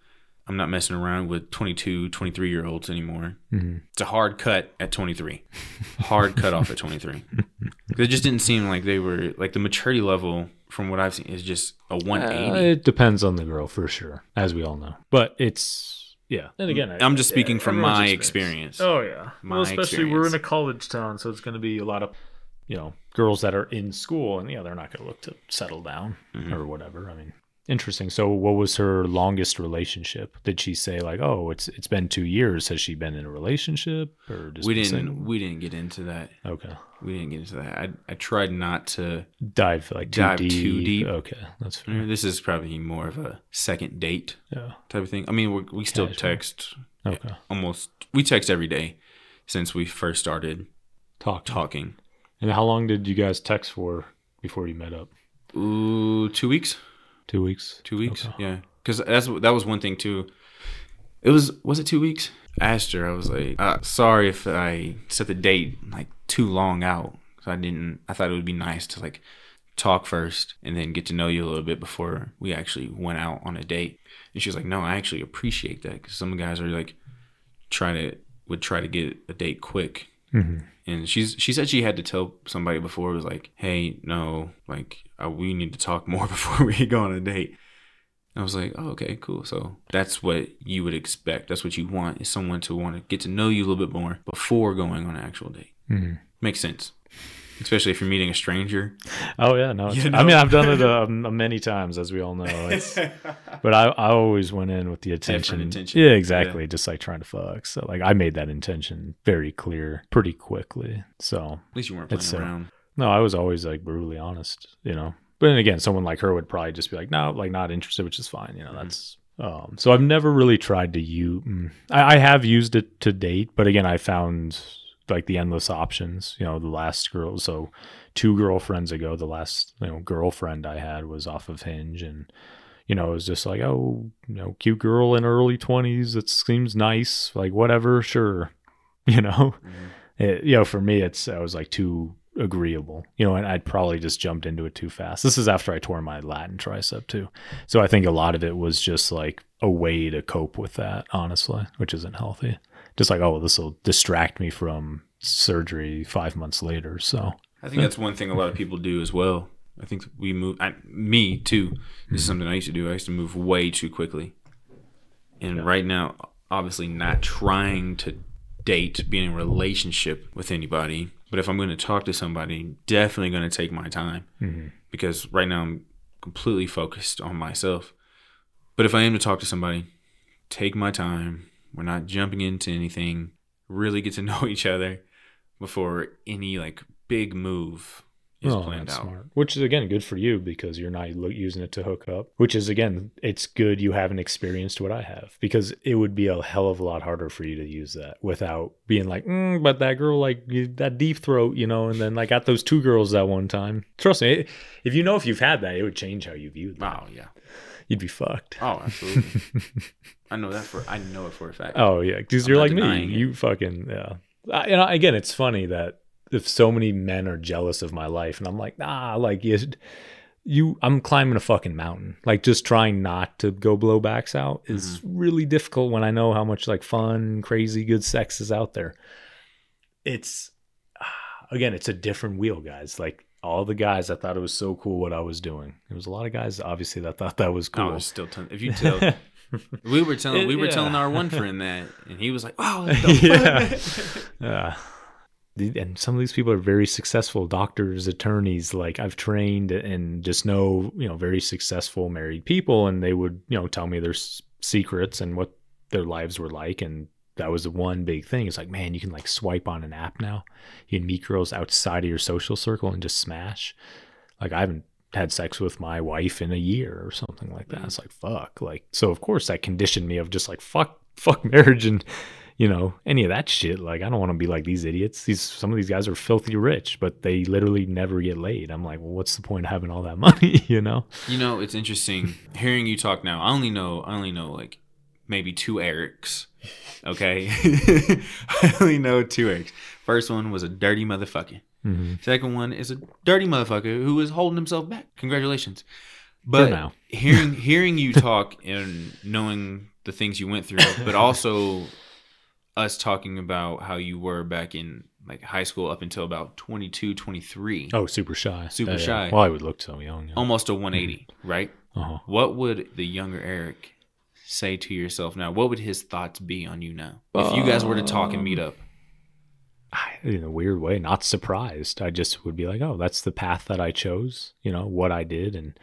I'm not messing around with 22, 23 year olds anymore. Mhm. It's a hard cut at 23. hard cut off at 23. It just didn't seem like they were like the maturity level from what I've seen is just a 180. Uh, it depends on the girl for sure, as we all know. But it's yeah. And again, I- I'm just speaking from my experience. Oh yeah. My well, especially we're in a college town, so it's going to be a lot of you know girls that are in school, and yeah, they're not going to look to settle down Mhm. or whatever. I mean, interesting. So, what was her longest relationship? Did she say like, oh, it's it's been two years? Has she been in a relationship or just we didn't single? we didn't get into that. Okay, We didn't get into that. I I tried not to. dive like too Dive deep. too deep. Okay, that's fair. This is probably more of a second date Yeah. type of thing. I mean, we we still Casual. text Okay. almost. We text every day since we first started Talk. talking. And how long did you guys text for before you met up? Ooh, two weeks. Two weeks. Two weeks. Okay. Yeah, because that's that was one thing too. It was was it two weeks? I asked her. I was like, uh, sorry if I set the date like too long out. So I didn't. I thought it would be nice to like talk first and then get to know you a little bit before we actually went out on a date. And she was like, no, I actually appreciate that because some guys are like try to would try to get a date quick hmm and she's she said she had to tell somebody before. It was like hey no like uh, we need to talk more before we go on a date. I was like oh okay cool. So that's what you would expect. That's what you want is someone to want to get to know you a little bit more before going on an actual date. Hmm makes sense especially if you're meeting a stranger Oh yeah, no. I mean. I've done it uh, many times, as we all know. It's, but I, I always went in with the intention. intention. Yeah, exactly. Just like trying to fuck. So like, I made that intention very clear pretty quickly. So at least you weren't playing uh, around no, I was always like brutally honest, you know. But then again, someone like her would probably just be like, no, like not interested, which is fine. You know, Mhm. that's. Um, so I've never really tried to use. I, I have used it to date, but again, I found like the endless options. You know, the last girl. So two girlfriends ago, the last you know girlfriend I had was off of Hinge, and you know it was just like, oh, you know, cute girl in early twenties. It seems nice. Like whatever, sure. You know Mhm. it, you know, for me, it's I was like too agreeable, you know, and I'd probably just jumped into it too fast. This is after I tore my Latin tricep too, so I think a lot of it was just like a way to cope with that, honestly, which isn't healthy. Just like, oh, this will distract me from surgery five months later. So i think that's one thing a lot of people do as well. I think we move I, me too. This is something i used to do. I used to move way too quickly. And Yeah. right now obviously not trying to date be in a relationship with anybody but if i'm going to talk to somebody definitely going to take my time. Mhm. because right now i'm completely focused on myself. But if i am to talk to somebody take my time we're not jumping into anything really get to know each other before any like big move is Oh, planned out smart. Which is again good for you because you're not using it to hook up. Which is again, it's good you haven't experienced what I have because it would be a hell of a lot harder for you to use that without being like, mm, but that girl like that deep throat, you know, and then I got those two girls that one time. Trust me, if you know if you've had that, it would change how you view that. oh yeah You'd be fucked. oh absolutely i know that for i know it for a fact Oh yeah, because you're like me. it. You fucking yeah. I, you know, again, it's funny that if so many men are jealous of my life, and I'm like, nah, like you, you, I'm climbing a fucking mountain. Like just trying not to go blowbacks out is Mm-hmm. really difficult when I know how much like fun, crazy, good sex is out there. It's again, it's a different wheel, guys. Like all the guys, I thought it was so cool what I was doing. There was a lot of guys, obviously, that thought that was oh cool. there's still if you tell we were telling It- we were yeah. telling our one friend that and he was like wow yeah. And some of these people are very successful doctors, attorneys. Like I've trained and just know, you know, very successful married people, and they would, you know, tell me their s- secrets and what their lives were like. And that was the one big thing. It's like, man, you can like swipe on an app now. You can meet girls outside of your social circle and just smash. Like I haven't had sex with my wife in a year or something like that. Mm. It's like fuck. Like so of course that conditioned me of just like fuck fuck marriage and you know, any of that shit. Like I don't want to be like these idiots. These some of these guys are filthy rich, but they literally never get laid. I'm like, well, what's the point of having all that money, you know? You know, it's interesting hearing you talk now. I only know, I only know like maybe two Erics. Okay, I only know two Erics. First one was a dirty motherfucker. Mm-hmm. Second one is a dirty motherfucker who is holding himself back. Congratulations. But hearing hearing you talk and knowing the things you went through, but also us talking about how you were back in like high school up until about 22, 23. Oh, super shy. Super Yeah, yeah. shy. Well, I would look so young. Yeah. Almost a 180, right? Uh-huh. What would the younger Eric say to yourself now? What would his thoughts be on you now? If you guys were to talk and meet um, up. In a weird way, not surprised. I just would be like, oh, that's the path that I chose, you know, what I did. And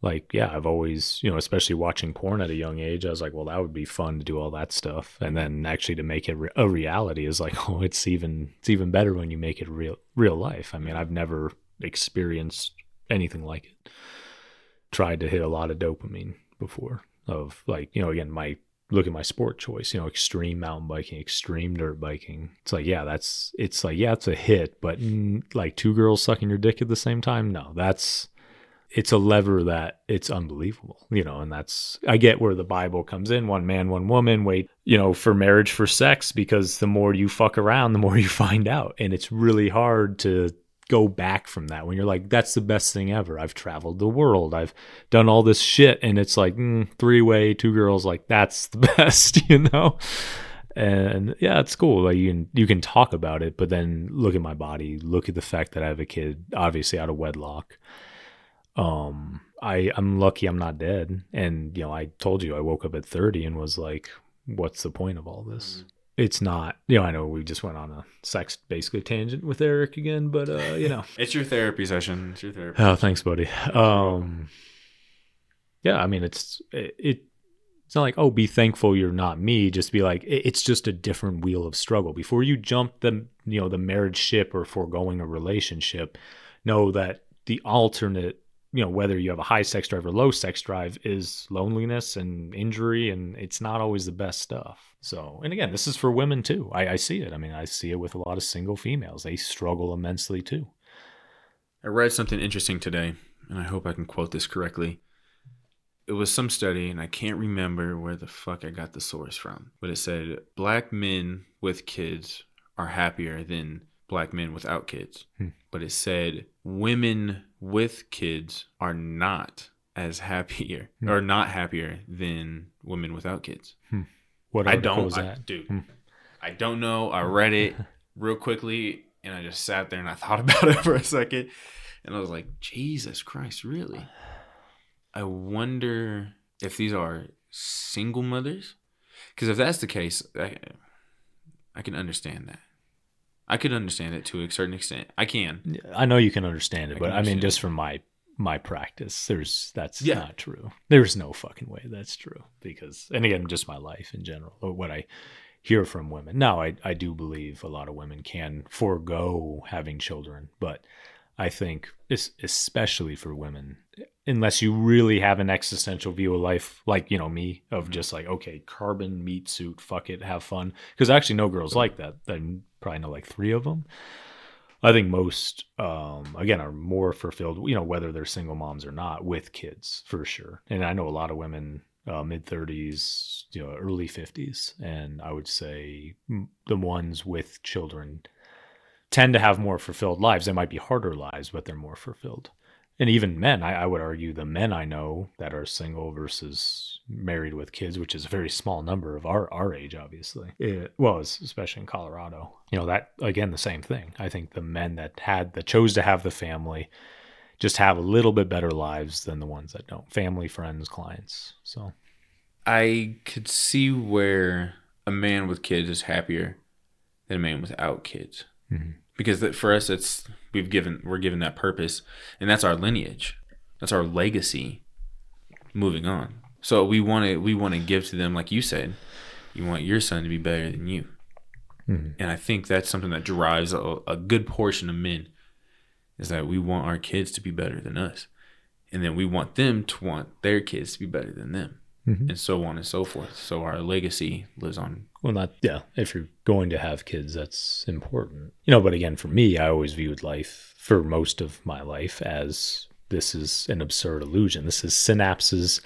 like, yeah, I've always, you know, especially watching porn at a young age, I was like, well, that would be fun to do all that stuff. And then actually to make it a reality is like, oh, it's even, it's even better when you make it real, real life. I mean, I've never experienced anything like it. Tried to hit a lot of dopamine before of like, you know, again, my look at my sport choice, you know, extreme mountain biking, extreme dirt biking. It's like, yeah, that's, it's like, yeah, it's a hit, but mm, like two girls sucking your dick at the same time. No, that's, it's a lever that it's unbelievable, you know, and that's, I get where the Bible comes in one man, one woman, wait, you know, for marriage, for sex, because the more you fuck around, the more you find out. And it's really hard to, go back from that when you're like that's the best thing ever. I've traveled the world. I've done all this shit. And it's like mm, three way two girls like that's the best you know? And yeah it's cool. Like you can you can talk about it but then look at my body. Look at the fact that i have a kid obviously out of wedlock. Um i i'm lucky i'm not dead. And you know i told you i woke up at 30 and was like what's the point of all this it's not you know i know we just went on a sex basically tangent with eric again but uh you know It's your therapy session. It's your therapy. Oh, thanks, buddy. Um, yeah, I mean, it's it, it. It's not like oh, be thankful you're not me. Just be like it, it's just a different wheel of struggle. Before you jump the you know the marriage ship or foregoing a relationship, know that the alternate you know whether you have a high sex drive or low sex drive is loneliness and injury, and it's not always the best stuff. So, and again, this is for women too. I, I see it. I mean, I see it with a lot of single females. They struggle immensely too. I read something interesting today, and I hope I can quote this correctly. It was some study, and I can't remember where the fuck I got the source from, but it said black men with kids are happier than black men without kids. Hmm. But it said women with kids are not as happier Hmm. or not happier than women without kids. What I don't, I, that? dude. Hmm. I don't know. I read it real quickly, and I just sat there and I thought about it for a second, and I was like, Jesus Christ, really? I wonder if these are single mothers, because if that's the case, I, I can understand that. I could understand it to a certain extent. I can. I know you can understand it, I but I mean, understand just from my my practice, there's that's Yeah. not true. There's no fucking way that's true because, and again, just my life in general, or what I hear from women. Now, I I do believe a lot of women can forego having children, but I think es- especially for women, unless you really have an existential view of life, like you know me, of just like okay, carbon meat suit, fuck it, have fun. Because actually no girls like that. I probably know like three of them. I think most, um, again, are more fulfilled, you know, whether they're single moms or not, with kids for sure. And I know a lot of women, uh, mid 30s, you know, early 50s, and I would say the ones with children tend to have more fulfilled lives. They might be harder lives, but they're more fulfilled. And even men, I, I would argue the men I know that are single versus married with kids, which is a very small number of our, our age, obviously. It, well, especially in Colorado, you know, that again, the same thing. I think the men that had, that chose to have the family just have a little bit better lives than the ones that don't. Family, friends, clients. So, I could see where a man with kids is happier than a man without kids. Mhm. Because for us, it's we've given we're given that purpose, and that's our lineage, that's our legacy. Moving on, so we want to we want to give to them, like you said, you want your son to be better than you, Mhm. and I think that's something that drives a, a good portion of men, is that we want our kids to be better than us, and then we want them to want their kids to be better than them Mhm. and so on and so forth. So our legacy lives on. well, not, yeah, if you're going to have kids, that's important. You know, but again, for me, I always viewed life for most of my life as this is an absurd illusion. This is synapses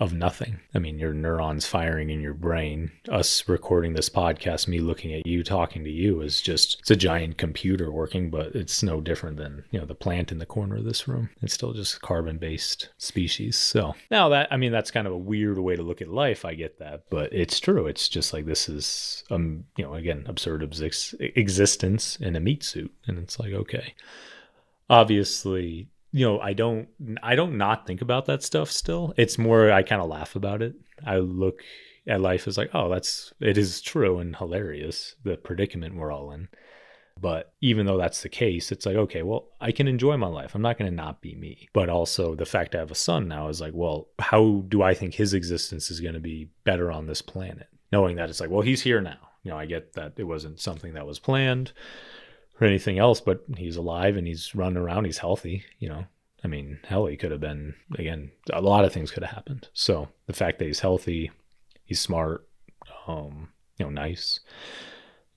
of nothing. I mean, your neurons firing in your brain, us recording this podcast, me looking at you, talking to you is just, it's a giant computer working, but it's no different than, you know, the plant in the corner of this room. It's still just carbon based species. So now that, I mean, that's kind of a weird way to look at life. I get that, but it's true. It's just like this is, um, you know, again, absurd exis- existence in a meat suit. And it's like, okay. Obviously, you know i don't i don't not think about that stuff still. It's more i kind of laugh about it. I look at life as like oh that's it is true and hilarious the predicament we're all in. But even though that's the case it's like okay well i can enjoy my life. I'm not going to not be me. But also the fact i have a son now is like well how do i think his existence is going to be better on this planet? Knowing that it's like well he's here now. You know i get that it wasn't something that was planned or anything else, but he's alive and he's running around. He's healthy, you know. I mean, hell, he could have been, again, a lot of things could have happened. So the fact that he's healthy, he's smart, um, you know, nice,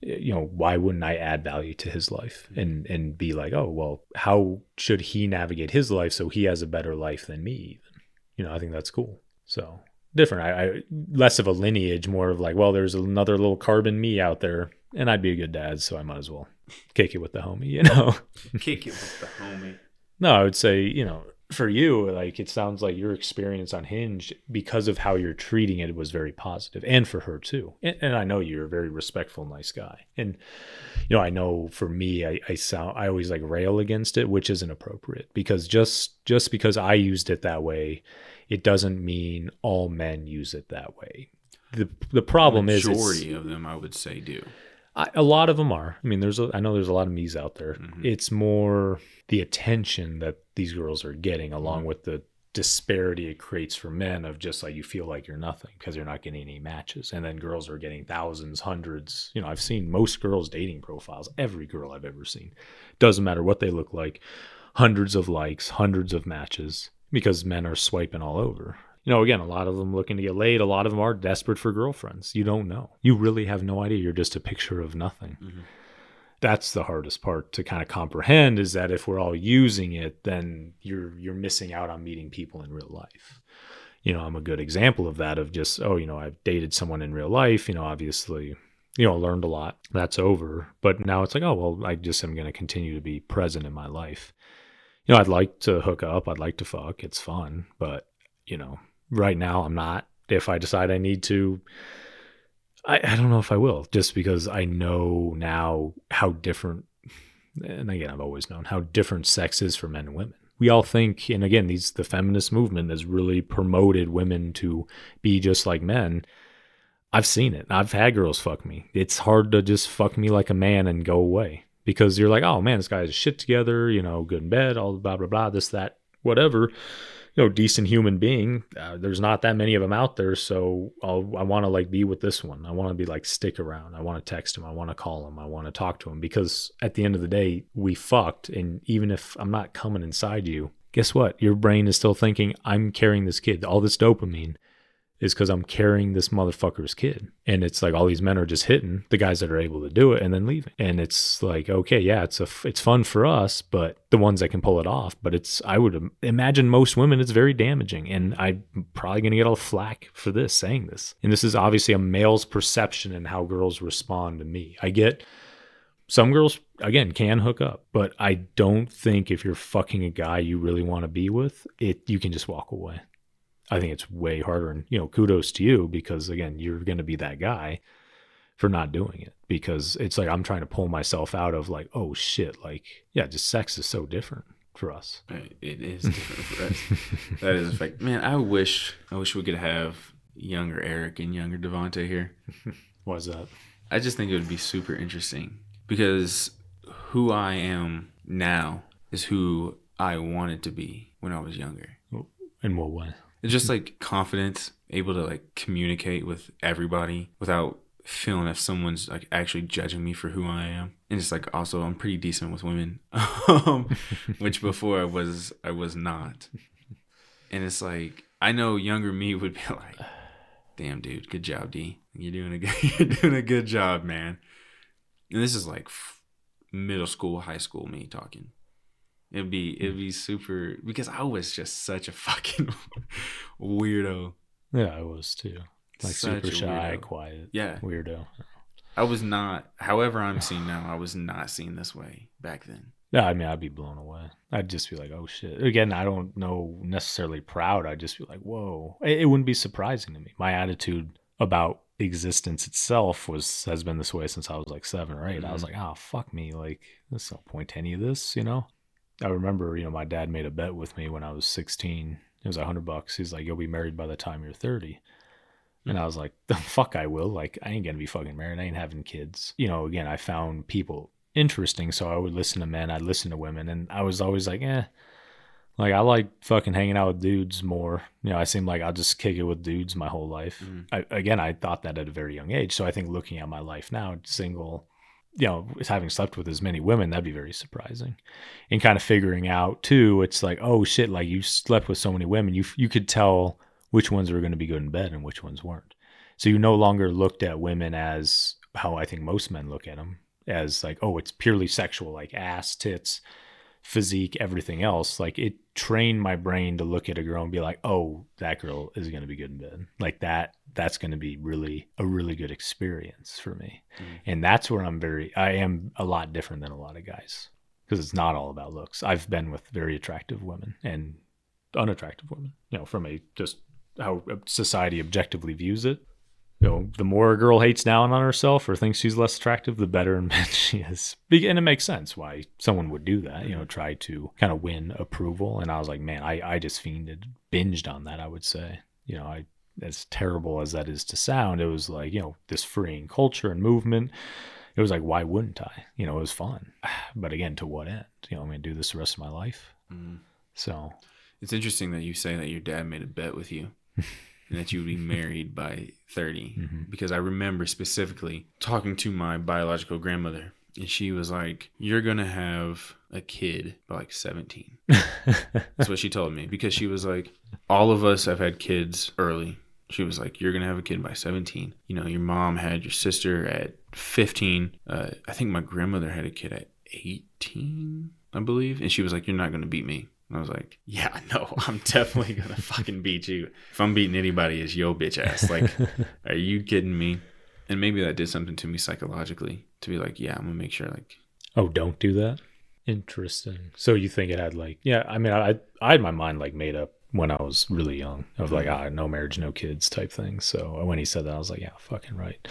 you know, why wouldn't I add value to his life and, and be like, oh, well, how should he navigate his life so he has a better life than me, even? You know, I think that's cool. So different. I, I less of a lineage, more of like, well, there's another little carbon me out there, and I'd be a good dad, so I might as well kick it with the homie, you know. Kick it with the homie. No, I would say, you know, for you, like it sounds like your experience on Hinge, because of how you're treating it, was very positive, and for her too. And, and, I know you're a very respectful, nice guy, and you know, I know for me, I, I sound, I always like rail against it, which isn't appropriate because just just because I used it that way, it doesn't mean all men use it that way. the The problem Majority is, majority of them, I would say, do. I, a lot of them are. I mean, there's a, I know there's a lot of me's out there. Mhm. It's more the attention that these girls are getting, along Mhm. with the disparity it creates for men of just like you feel like you're nothing because you're not getting any matches, and then girls are getting thousands, hundreds. You know, I've seen most girls' dating profiles. Every girl I've ever seen, doesn't matter what they look like, hundreds of likes, hundreds of matches because men are swiping all over you know, again, a lot of them looking to get laid. A lot of them are desperate for girlfriends. You don't know. You really have no idea. You're just a picture of nothing. Mhm. That's the hardest part to kind of comprehend is that if we're all using it, then you're you're missing out on meeting people in real life. You know, I'm a good example of that of just, oh, you know, I've dated someone in real life, you know, obviously, you know, learned a lot. That's over. But now it's like, oh, well, I just am going to continue to be present in my life. You know, I'd like to hook up, I'd like to fuck. It's fun, but you know, right now I'm not. If I decide I need to, I, I don't know if I will, just because I know now how different, and again, I've always known how different sex is for men and women. We all think, and again, these the feminist movement has really promoted women to be just like men. I've seen it. I've had girls fuck me. It's hard to just fuck me like a man and go away because you're like, oh man, this guy has shit together, you know, good in bed, all blah blah blah, this that, whatever you know decent human being uh, there's not that many of them out there so I'll, i want to like be with this one. I want to be like stick around. I want to text him. I want to call him. I want to talk to him because at the end of the day we fucked and even if i'm not coming inside you guess what? Your brain is still thinking i'm carrying this kid. All this dopamine is because I'm carrying this motherfucker's kid. And it's like all these men are just hitting the guys that are able to do it and then leaving. And it's like, okay, yeah, it's a it's fun for us, but the ones that can pull it off. But it's I would imagine most women it's very damaging, and I'm probably gonna get all flack for this saying this. And this is obviously a male's perception and how girls respond to me. I get some girls again can hook up, but I don't think if you're fucking a guy you really want to be with, it you can just walk away. I think it's way harder. And, you know, kudos to you because, again, you're going to be that guy for not doing it because it's like I'm trying to pull myself out of like, oh shit, like, yeah, just sex is so different for us. Uh, it is different for us. That is a fact. Man, I wish I wish we could have younger Eric and younger DeVante here. Why is that? I just think it would be super interesting because who I am now is who I wanted to be when I was younger. In what way? It's just like confidence, able to like communicate with everybody without feeling if someone's like actually judging me for who I am. And it's like also I'm pretty decent with women, um, which before I was I was not. And it's like I know younger me would be like, "Damn, dude, good job, D. You're doing a good, you're doing a good job, man." And this is like middle school, high school me talking. It'd be it'd be super because I was just such a fucking weirdo Yeah, I was too. Like Such super shy, weirdo. quiet, Yeah. weirdo. I was not. However, I'm seen now. I was not seen this way back then. Yeah, I mean, I'd be blown away. I'd just be like, "Oh shit!" Again, I don't know necessarily proud. I'd just be like, "Whoa!" It, it wouldn't be surprising to me. My attitude about existence itself was has been this way since I was like seven or 8 I was Mhm. like, "Oh fuck me!" Like, there's no point to any of this, you know. I remember, you know, my dad made a bet with me when I was 16. It was a hundred bucks. He's like, "You'll be married by the time you're 30." And I was like, the fuck I will. Like, I ain't gonna be fucking married. I ain't having kids. You know, again, I found people interesting, so I would listen to men, I'd listen to women, and I was always like, eh. Like I like fucking hanging out with dudes more. You know, I seem like I'll just kick it with dudes my whole life. Mhm. I, again, I thought that at a very young age. So I think looking at my life now, single, you know, having slept with as many women, that'd be very surprising. And kind of figuring out too, it's like, oh shit, like you slept with so many women, you you could tell which ones were going to be good in bed and which ones weren't. So you no longer looked at women as how I think most men look at them as like, oh, it's purely sexual, like ass, tits, physique, everything else. Like it trained my brain to look at a girl and be like, oh, that girl is going to be good in bed. Like that, that's going to be really a really good experience for me. Mhm. And that's where I'm very, I am a lot different than a lot of guys because it's not all about looks. I've been with very attractive women and unattractive women, you know, from a just how society objectively views it. You know, the more a girl hates down on herself or thinks she's less attractive, the better in bed she is. And it makes sense why someone would do that, you know, try to kind of win approval. And I was like, man, I, I just fiended, binged on that, I would say. You know, I, as terrible as that is to sound, it was like, you know, this freeing culture and movement. It was like, why wouldn't I? You know, it was fun. But again, to what end? You know, I'm going to do this the rest of my life. Mhm. So, It's interesting that you say that your dad made a bet with you and that you would be married by 30 Mhm. because I remember specifically talking to my biological grandmother and she was like, You're going to have a kid by like 17. That's what she told me because she was like, All of us have had kids early. She was like, You're going to have a kid by 17. You know, your mom had your sister at 15. Uh, I think my grandmother had a kid at 18, I believe. And she was like, You're not going to beat me. And I was like, Yeah, no, I'm definitely going to fucking beat you. If I'm beating anybody, it's yo bitch ass. Like, are you kidding me? And maybe that did something to me psychologically to be like, Yeah, I'm going to make sure, like, oh, don't do that. Interesting. So you think it had like, yeah, I mean, I, I had my mind like made up when I was really young of like, ah, no marriage, no kids type thing. So when he said that, I was like, yeah, fucking right.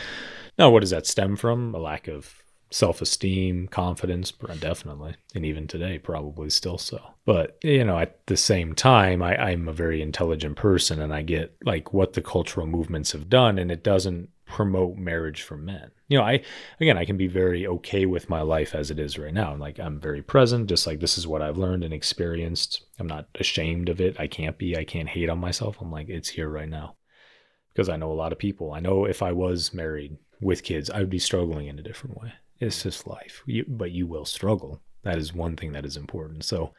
Now, what does that stem from? A lack of self esteem, confidence, definitely. And even today, probably still so. But, you know, at the same time, I, I'm a very intelligent person and I get like what the cultural movements have done, and it doesn't promote marriage for men. You know, I, again, I can be very okay with my life as it is right now. I'm Like, I'm very present, just like this is what I've learned and experienced. I'm not ashamed of it. I can't be. I can't hate on myself. I'm like, it's here right now because I know a lot of people. I know if I was married with kids, I would be struggling in a different way. It's just life, you, but you will struggle. That is one thing that is important. So,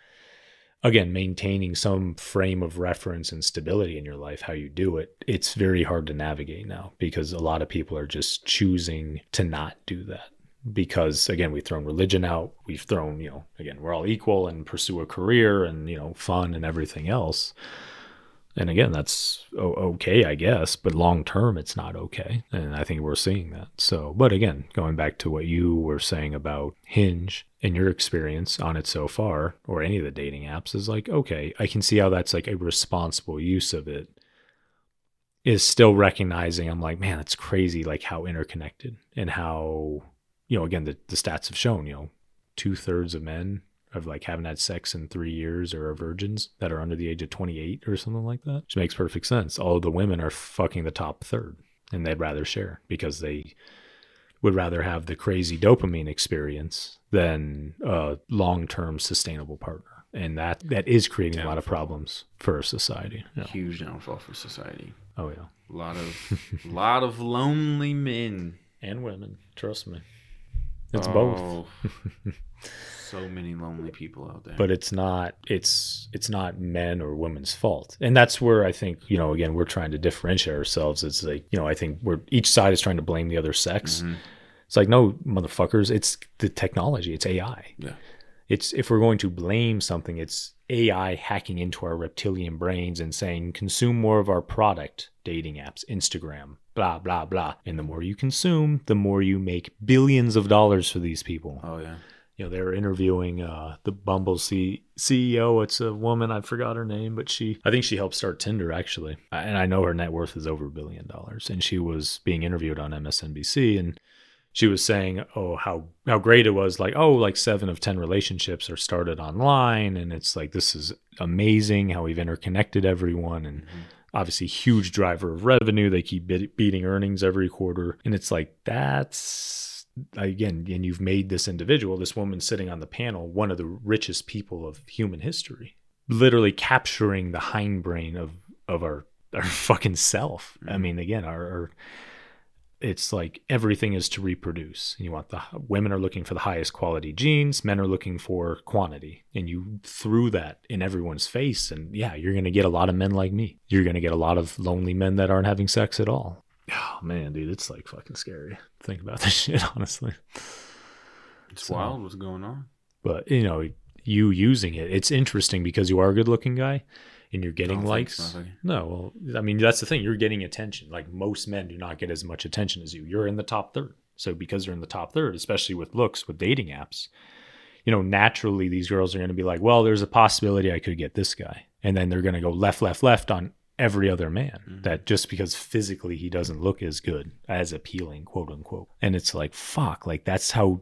again, maintaining some frame of reference and stability in your life, how you do it, it's very hard to navigate now because a lot of people are just choosing to not do that. Because again, we've thrown religion out. We've thrown, you know, again, we're all equal and pursue a career and, you know, fun and everything else. And again, that's okay, I guess, but long term, it's not okay. And I think we're seeing that. So, but again, going back to what you were saying about Hinge and your experience on it so far, or any of the dating apps, is like, okay, I can see how that's like a responsible use of it. Is still recognizing, I'm like, man, it's crazy, like how interconnected and how, you know, again, the, the stats have shown, you know, two thirds of men of like haven't had sex in three years or are virgins that are under the age of 28 or something like that, which makes perfect sense. All of the women are fucking the top third and they'd rather share because they would rather have the crazy dopamine experience than a long-term sustainable partner. And that that is creating a lot of problems for society. Yeah. huge downfall for society. Oh yeah. A lot of, lot of lonely men. And women, trust me. It's oh. both. So many lonely people out there. but it's not it's it's not men or women's fault and that's where i think you know again we're trying to differentiate ourselves it's like you know i think we're each side is trying to blame the other sex Mhm. it's like no motherfuckers it's the technology it's ai Yeah. it's if we're going to blame something, it's AI hacking into our reptilian brains and saying consume more of our product, dating apps, Instagram, blah blah blah. And the more you consume, the more you make billions of dollars for these people. Oh yeah. You know, they were interviewing uh, the Bumble C- CEO. It's a woman. I forgot her name, but she, I think she helped start Tinder actually. And I know her net worth is over a billion dollars. And she was being interviewed on MSNBC and she was saying, oh, how how great it was. Like, oh, like seven of ten relationships are started online, and it's like this is amazing how we've interconnected everyone, and Mm-hmm. obviously huge driver of revenue. They keep beating earnings every quarter, and it's like that's again, and you've made this individual, this woman sitting on the panel, one of the richest people of human history, literally capturing the hindbrain of of our our fucking self. I mm-hmm. mean, again, our, our it's like everything is to reproduce. You want the women are looking for the highest quality genes, men are looking for quantity, and you threw that in everyone's face. And yeah, you're gonna get a lot of men like me. You're gonna get a lot of lonely men that aren't having sex at all. Oh man, dude, it's like fucking scary. Think about this shit, honestly. It's So- wild what's going on. But you know, you using it, it's interesting because you are a good-looking guy, and you're getting likes. so. No, well, I mean that's the thing. You're getting attention. Like most men do not get as much attention as you. You're in the top third. So because you're in the top third, especially with looks with dating apps, you know, naturally these girls are going to be like, well, there's a possibility I could get this guy, and then they're going to go left, left, left on every other man. Mhm. That just because physically he doesn't look as good, as appealing, quote unquote. And it's like, fuck, like that's how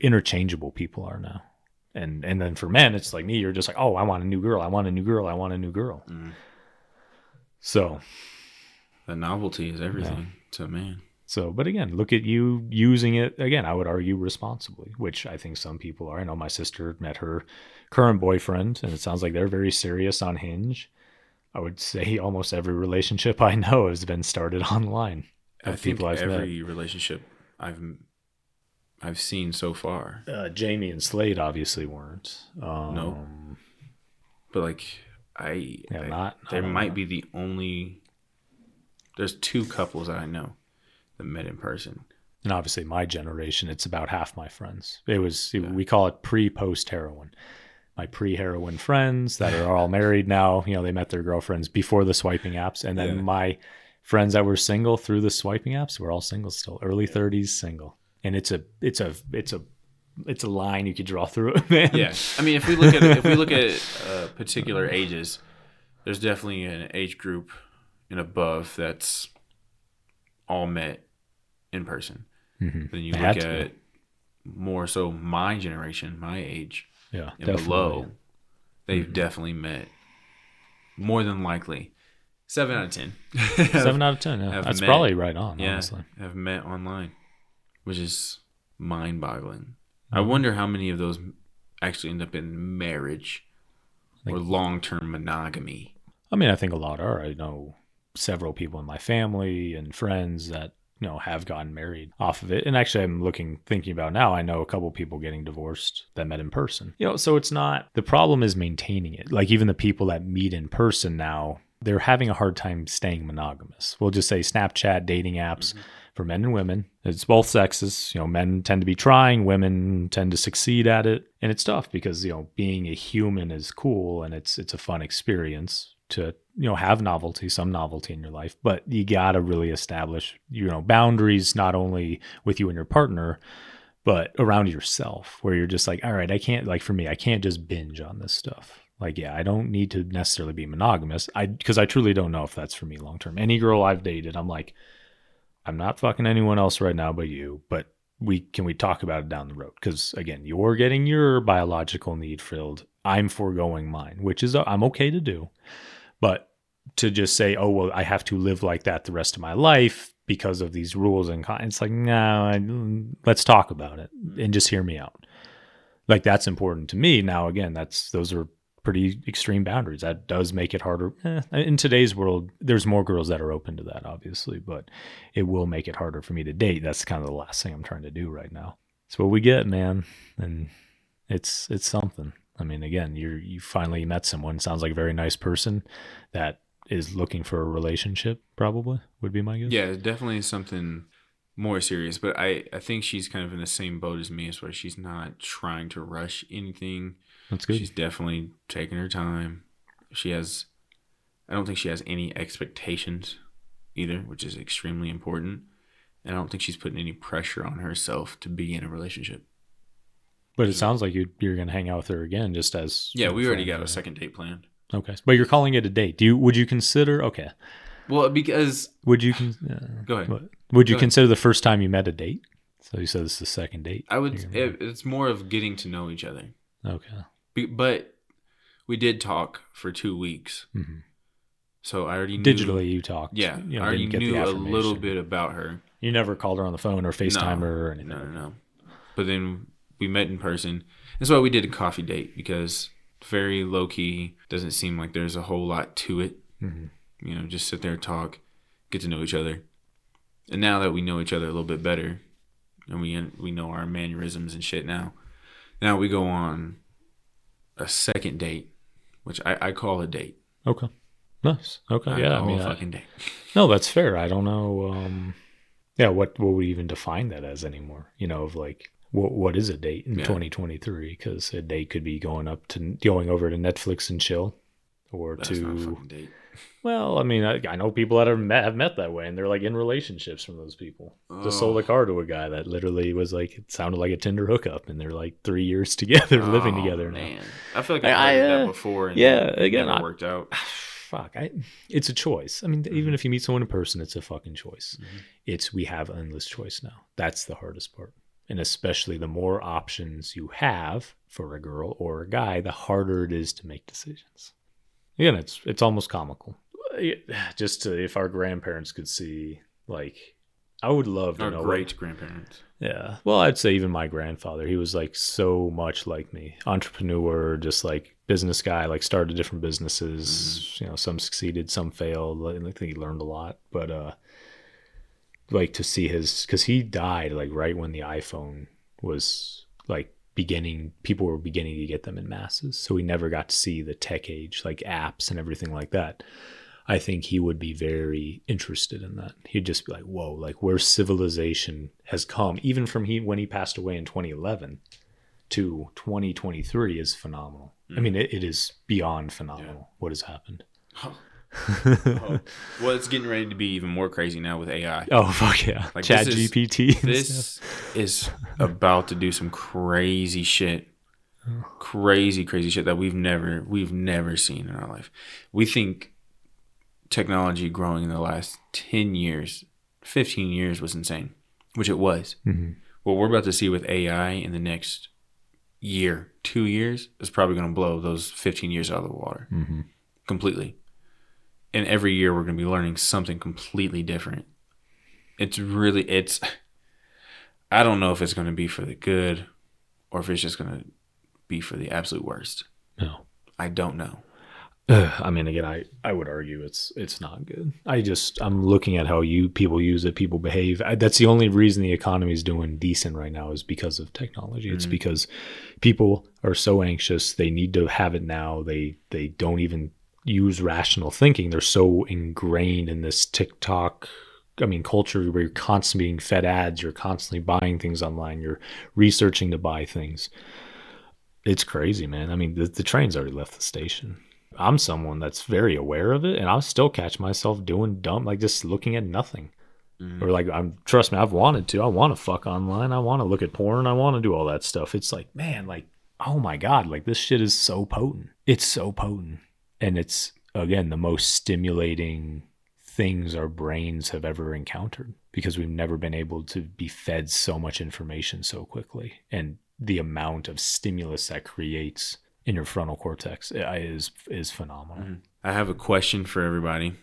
interchangeable people are now. And and then for men, it's like me. You're just like, oh, I want a new girl. I want a new girl. I want a new girl. Mm. So The novelty is everything to a man. So, but again, look at you using it again. I would argue responsibly, which I think some people are. I know my sister met her current boyfriend, and it sounds like they're very serious on Hinge. I would say almost every relationship I know has been started online. I think people I've met. every relationship I've I've seen so far, Uh, Jamie and Slade obviously weren't. Um, No. but like I, Yeah, I- not. there not- might be the only. There's two couples that I know that met in person. and obviously my generation it's about half my friends it was we call it pre post heroin my pre heroin friends that are all married now. You know they met their girlfriends before the swiping apps. And then Yeah. my friends that were single through the swiping apps were all single still early 30s single. And it's a it's a it's a it's a line you could draw through it man. Yeah, I mean, if we look at if we look at uh, particular ages, there's definitely an age group and above that's all met in person. Mhm. Then you look at more so my generation, my age, yeah and definitely. below, they've Mhm. definitely met more than likely seven out of ten. seven out of ten yeah. that's met- probably right on yeah, honestly have met online, which is mind-boggling. I Mhm. wonder how many of those actually end up in marriage I or long-term monogamy. I mean, I think a lot are. I know several people in my family and friends that you know have gotten married off of it. And actually, I'm looking thinking about now. I know a couple people getting divorced that met in person. You know, so it's not the problem is maintaining it. Like even the people that meet in person now, they're having a hard time staying monogamous. We'll just say Snapchat, dating apps. Mm-hmm. For men and women, it's both sexes. You know, men tend to be trying, women tend to succeed at it, and it's tough because you know being a human is cool and it's it's a fun experience to you know have novelty some novelty in your life but you got to really establish you know boundaries not only with you and your partner but around yourself where you're just like all right i can't like for me i can't just binge on this stuff. Like yeah i don't need to necessarily be monogamous. I because i truly don't know if that's for me long term any girl i've dated i'm like i'm not fucking anyone else right now but you but we can we talk about it down the road? Because again you're getting your biological need filled. I'm foregoing mine which is uh, i'm okay to do but to just say, oh, well, I have to live like that the rest of my life because of these rules and con- it's like, no, I, let's talk about it and just hear me out. Like that's important to me. Now, again, that's those are pretty extreme boundaries. That does make it harder. Eh, in today's world, there's more girls that are open to that, obviously, but it will make it harder for me to date. That's kind of the last thing I'm trying to do right now. It's what we get, man, and it's it's something. I mean, again, you you finally met someone. Sounds like a very nice person that is looking for a relationship. Probably would be my guess. Yeah, definitely something more serious. But I I think she's kind of in the same boat as me, as where she's not trying to rush anything. That's good. She's definitely taking her time. She has, I don't think she has any expectations either, which is extremely important. And I don't think she's putting any pressure on herself to be in a relationship. But it sounds like you you're gonna hang out with her again, just as Yeah, we already got a second date planned. Okay, but you're calling it a date. Do you would you consider? Okay, Well, because would you con- uh, go ahead. what, would you Go ahead. consider the first time you met a date? So you said this is the second date. I would. It, it's more of getting to know each other. Okay. Be- But we did talk for two weeks, Mhm. so I already knew, Digitally, you talked. Yeah, you know, I already knew a little bit about her. You never called her on the phone or FaceTime No. her or anything. No, no, no. But then we met in person. That's why we did a coffee date because very low key. Doesn't seem like there's a whole lot to it. Mhm. You know, just sit there, talk, get to know each other. And now that we know each other a little bit better, and we we know our mannerisms and shit now, now we go on a second date, which I, I call a date. Okay. Nice. Okay. I yeah. I mean, a I- fucking date. no, that's fair. I don't know. Um, yeah. What what would we even define that as anymore? You know, of like what what is a date in Yeah. 2023? Because a date could be going up to going over to Netflix and chill, or That's to not a fucking date. Well, I mean, I, I know people that have met, have met that way, and they're like in relationships from those people. Just sold a Oh. car to a guy that literally was like it sounded like a Tinder hookup, and they're like three years together, living Oh, together now. Man. I feel like I've I- heard I, that uh, before. And yeah, it again, never I- worked out. Fuck, I, it's a choice. I mean, Mm-hmm. even if you meet someone in person, it's a fucking choice. Mhm. It's we have endless choice now. That's the hardest part, and especially the more options you have for a girl or a guy, the harder it is to make decisions. Again, it's it's almost comical. Just to, if our grandparents could see, like, I would love to Our know. great grandparents. yeah. Well, I'd say even my grandfather, he was like so much like me. Entrepreneur, just like business guy, like started different businesses. You know, some succeeded, some failed. I think he learned a lot. But uh like to see his cuz he died like right when the iPhone was like beginning people were beginning to get them in masses. So we never got to see the tech age, like apps and everything like that. I think he would be very interested in that. He'd just be like, "Whoa, like where civilization has come, even from he when he passed away in 2011 to 2023, is phenomenal. I mm. mean, it, it is beyond phenomenal what has happened. Oh. Well, it's getting ready to be even more crazy now with AI. Oh fuck yeah, Like, Chat this is- GPT. This is about to do some crazy shit. Crazy, crazy shit that we've never we've never seen in our life. We think technology growing in the last 10 years, 15 years was insane, which it was. Mhm. What we're about to see with AI in the next year, two years, is probably going to blow those 15 years out of the water Mhm. completely. And every year we're going to be learning something completely different. It's really, it's, I don't know if it's going to be for the good or if it's just going to be for the absolute worst. No. I don't know. I mean, again, I, I would argue it's it's not good. I just I'm looking at how you people use it, people behave. I, that's the only reason the economy is doing decent right now is because of technology. It's Mhm. because people are so anxious, they need to have it now. They they don't even use rational thinking. They're so ingrained in this TikTok. I mean, culture where you're constantly being fed ads, you're constantly buying things online, you're researching to buy things. It's crazy, man. I mean, the, the train's already left the station. I'm someone that's very aware of it, and I'll still catch myself doing dumb, like just looking at nothing. Mhm. Or like, I'm trust me, I've wanted to. I want to fuck online. I want to look at porn. I want to do all that stuff. It's like, man, like, oh my god, like this shit is so potent. It's so potent, and it's again the most stimulating things our brains have ever encountered because we've never been able to be fed so much information so quickly, and the amount of stimulus that creates in your frontal cortex uh, is is phenomenal. Mhm. I have a question for everybody.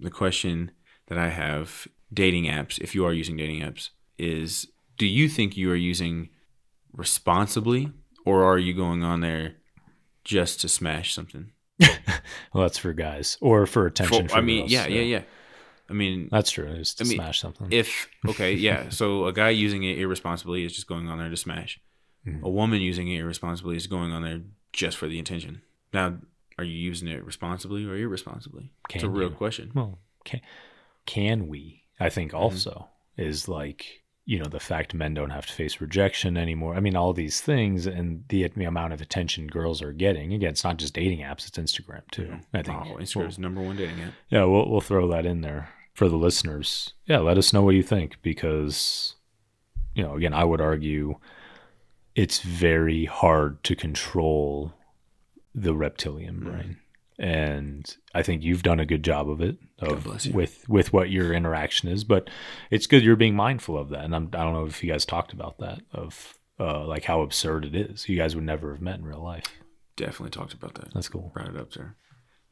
The question that I have dating apps, if you are using dating apps, is do you think you are using responsibly or are you going on there just to smash something? Well, that's for guys or for attention. For- for I mean, girls, yeah, yeah, yeah. I mean, That's true. To I mean, smash something. if okay, yeah. So a guy using it irresponsibly is just going on there to smash. Mhm. A woman using it irresponsibly is going on there just for the intention. Now, are you using it responsibly or irresponsibly? it's a real you? question. well, can can we? I think Mm-hmm. also is like you know the fact men don't have to face rejection anymore. I mean all these things and the, the amount of attention girls are getting. Again it's not just dating apps it's instagram too i think. Oh, Instagram's number one dating app. yeah we'll, we'll throw that in there for the listeners. Yeah let us know what you think because you know again i would argue it's very hard to control the reptilian Mm. brain and i think you've done a good job of it of, with with what your interaction is but it's good you're being mindful of that and I'm, i don't know if you guys talked about that of uh, like how absurd it is you guys would never have met in real life Definitely talked about that. that's cool Brought it up there.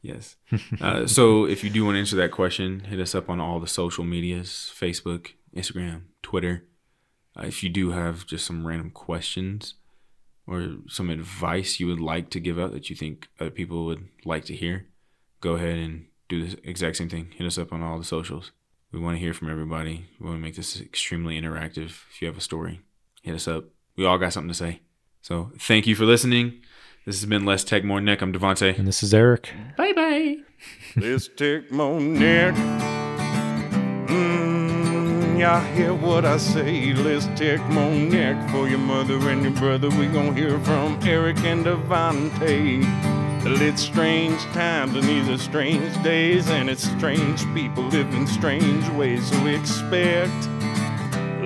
Yes. uh, so if you do want to answer that question, hit us up on all the social medias Facebook, Instagram, Twitter. Uh, if you do have just some random questions or some advice you would like to give out that you think other people would like to hear, go ahead and do the exact same thing. Hit us up on all the socials. We want to hear from everybody. We want to make this extremely interactive. If you have a story, hit us up. We all got something to say. So thank you for listening. This has been Less Tech More Neck. I'm DeVante. and this is eric Bye bye. Let's take my neck. Mm, y'all hear what I say? Let's take my neck for your mother and your brother. We gon' hear from Eric and DeVante. It's strange times and these are strange days, and it's strange people living strange ways. So expect.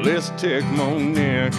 Let's take my neck.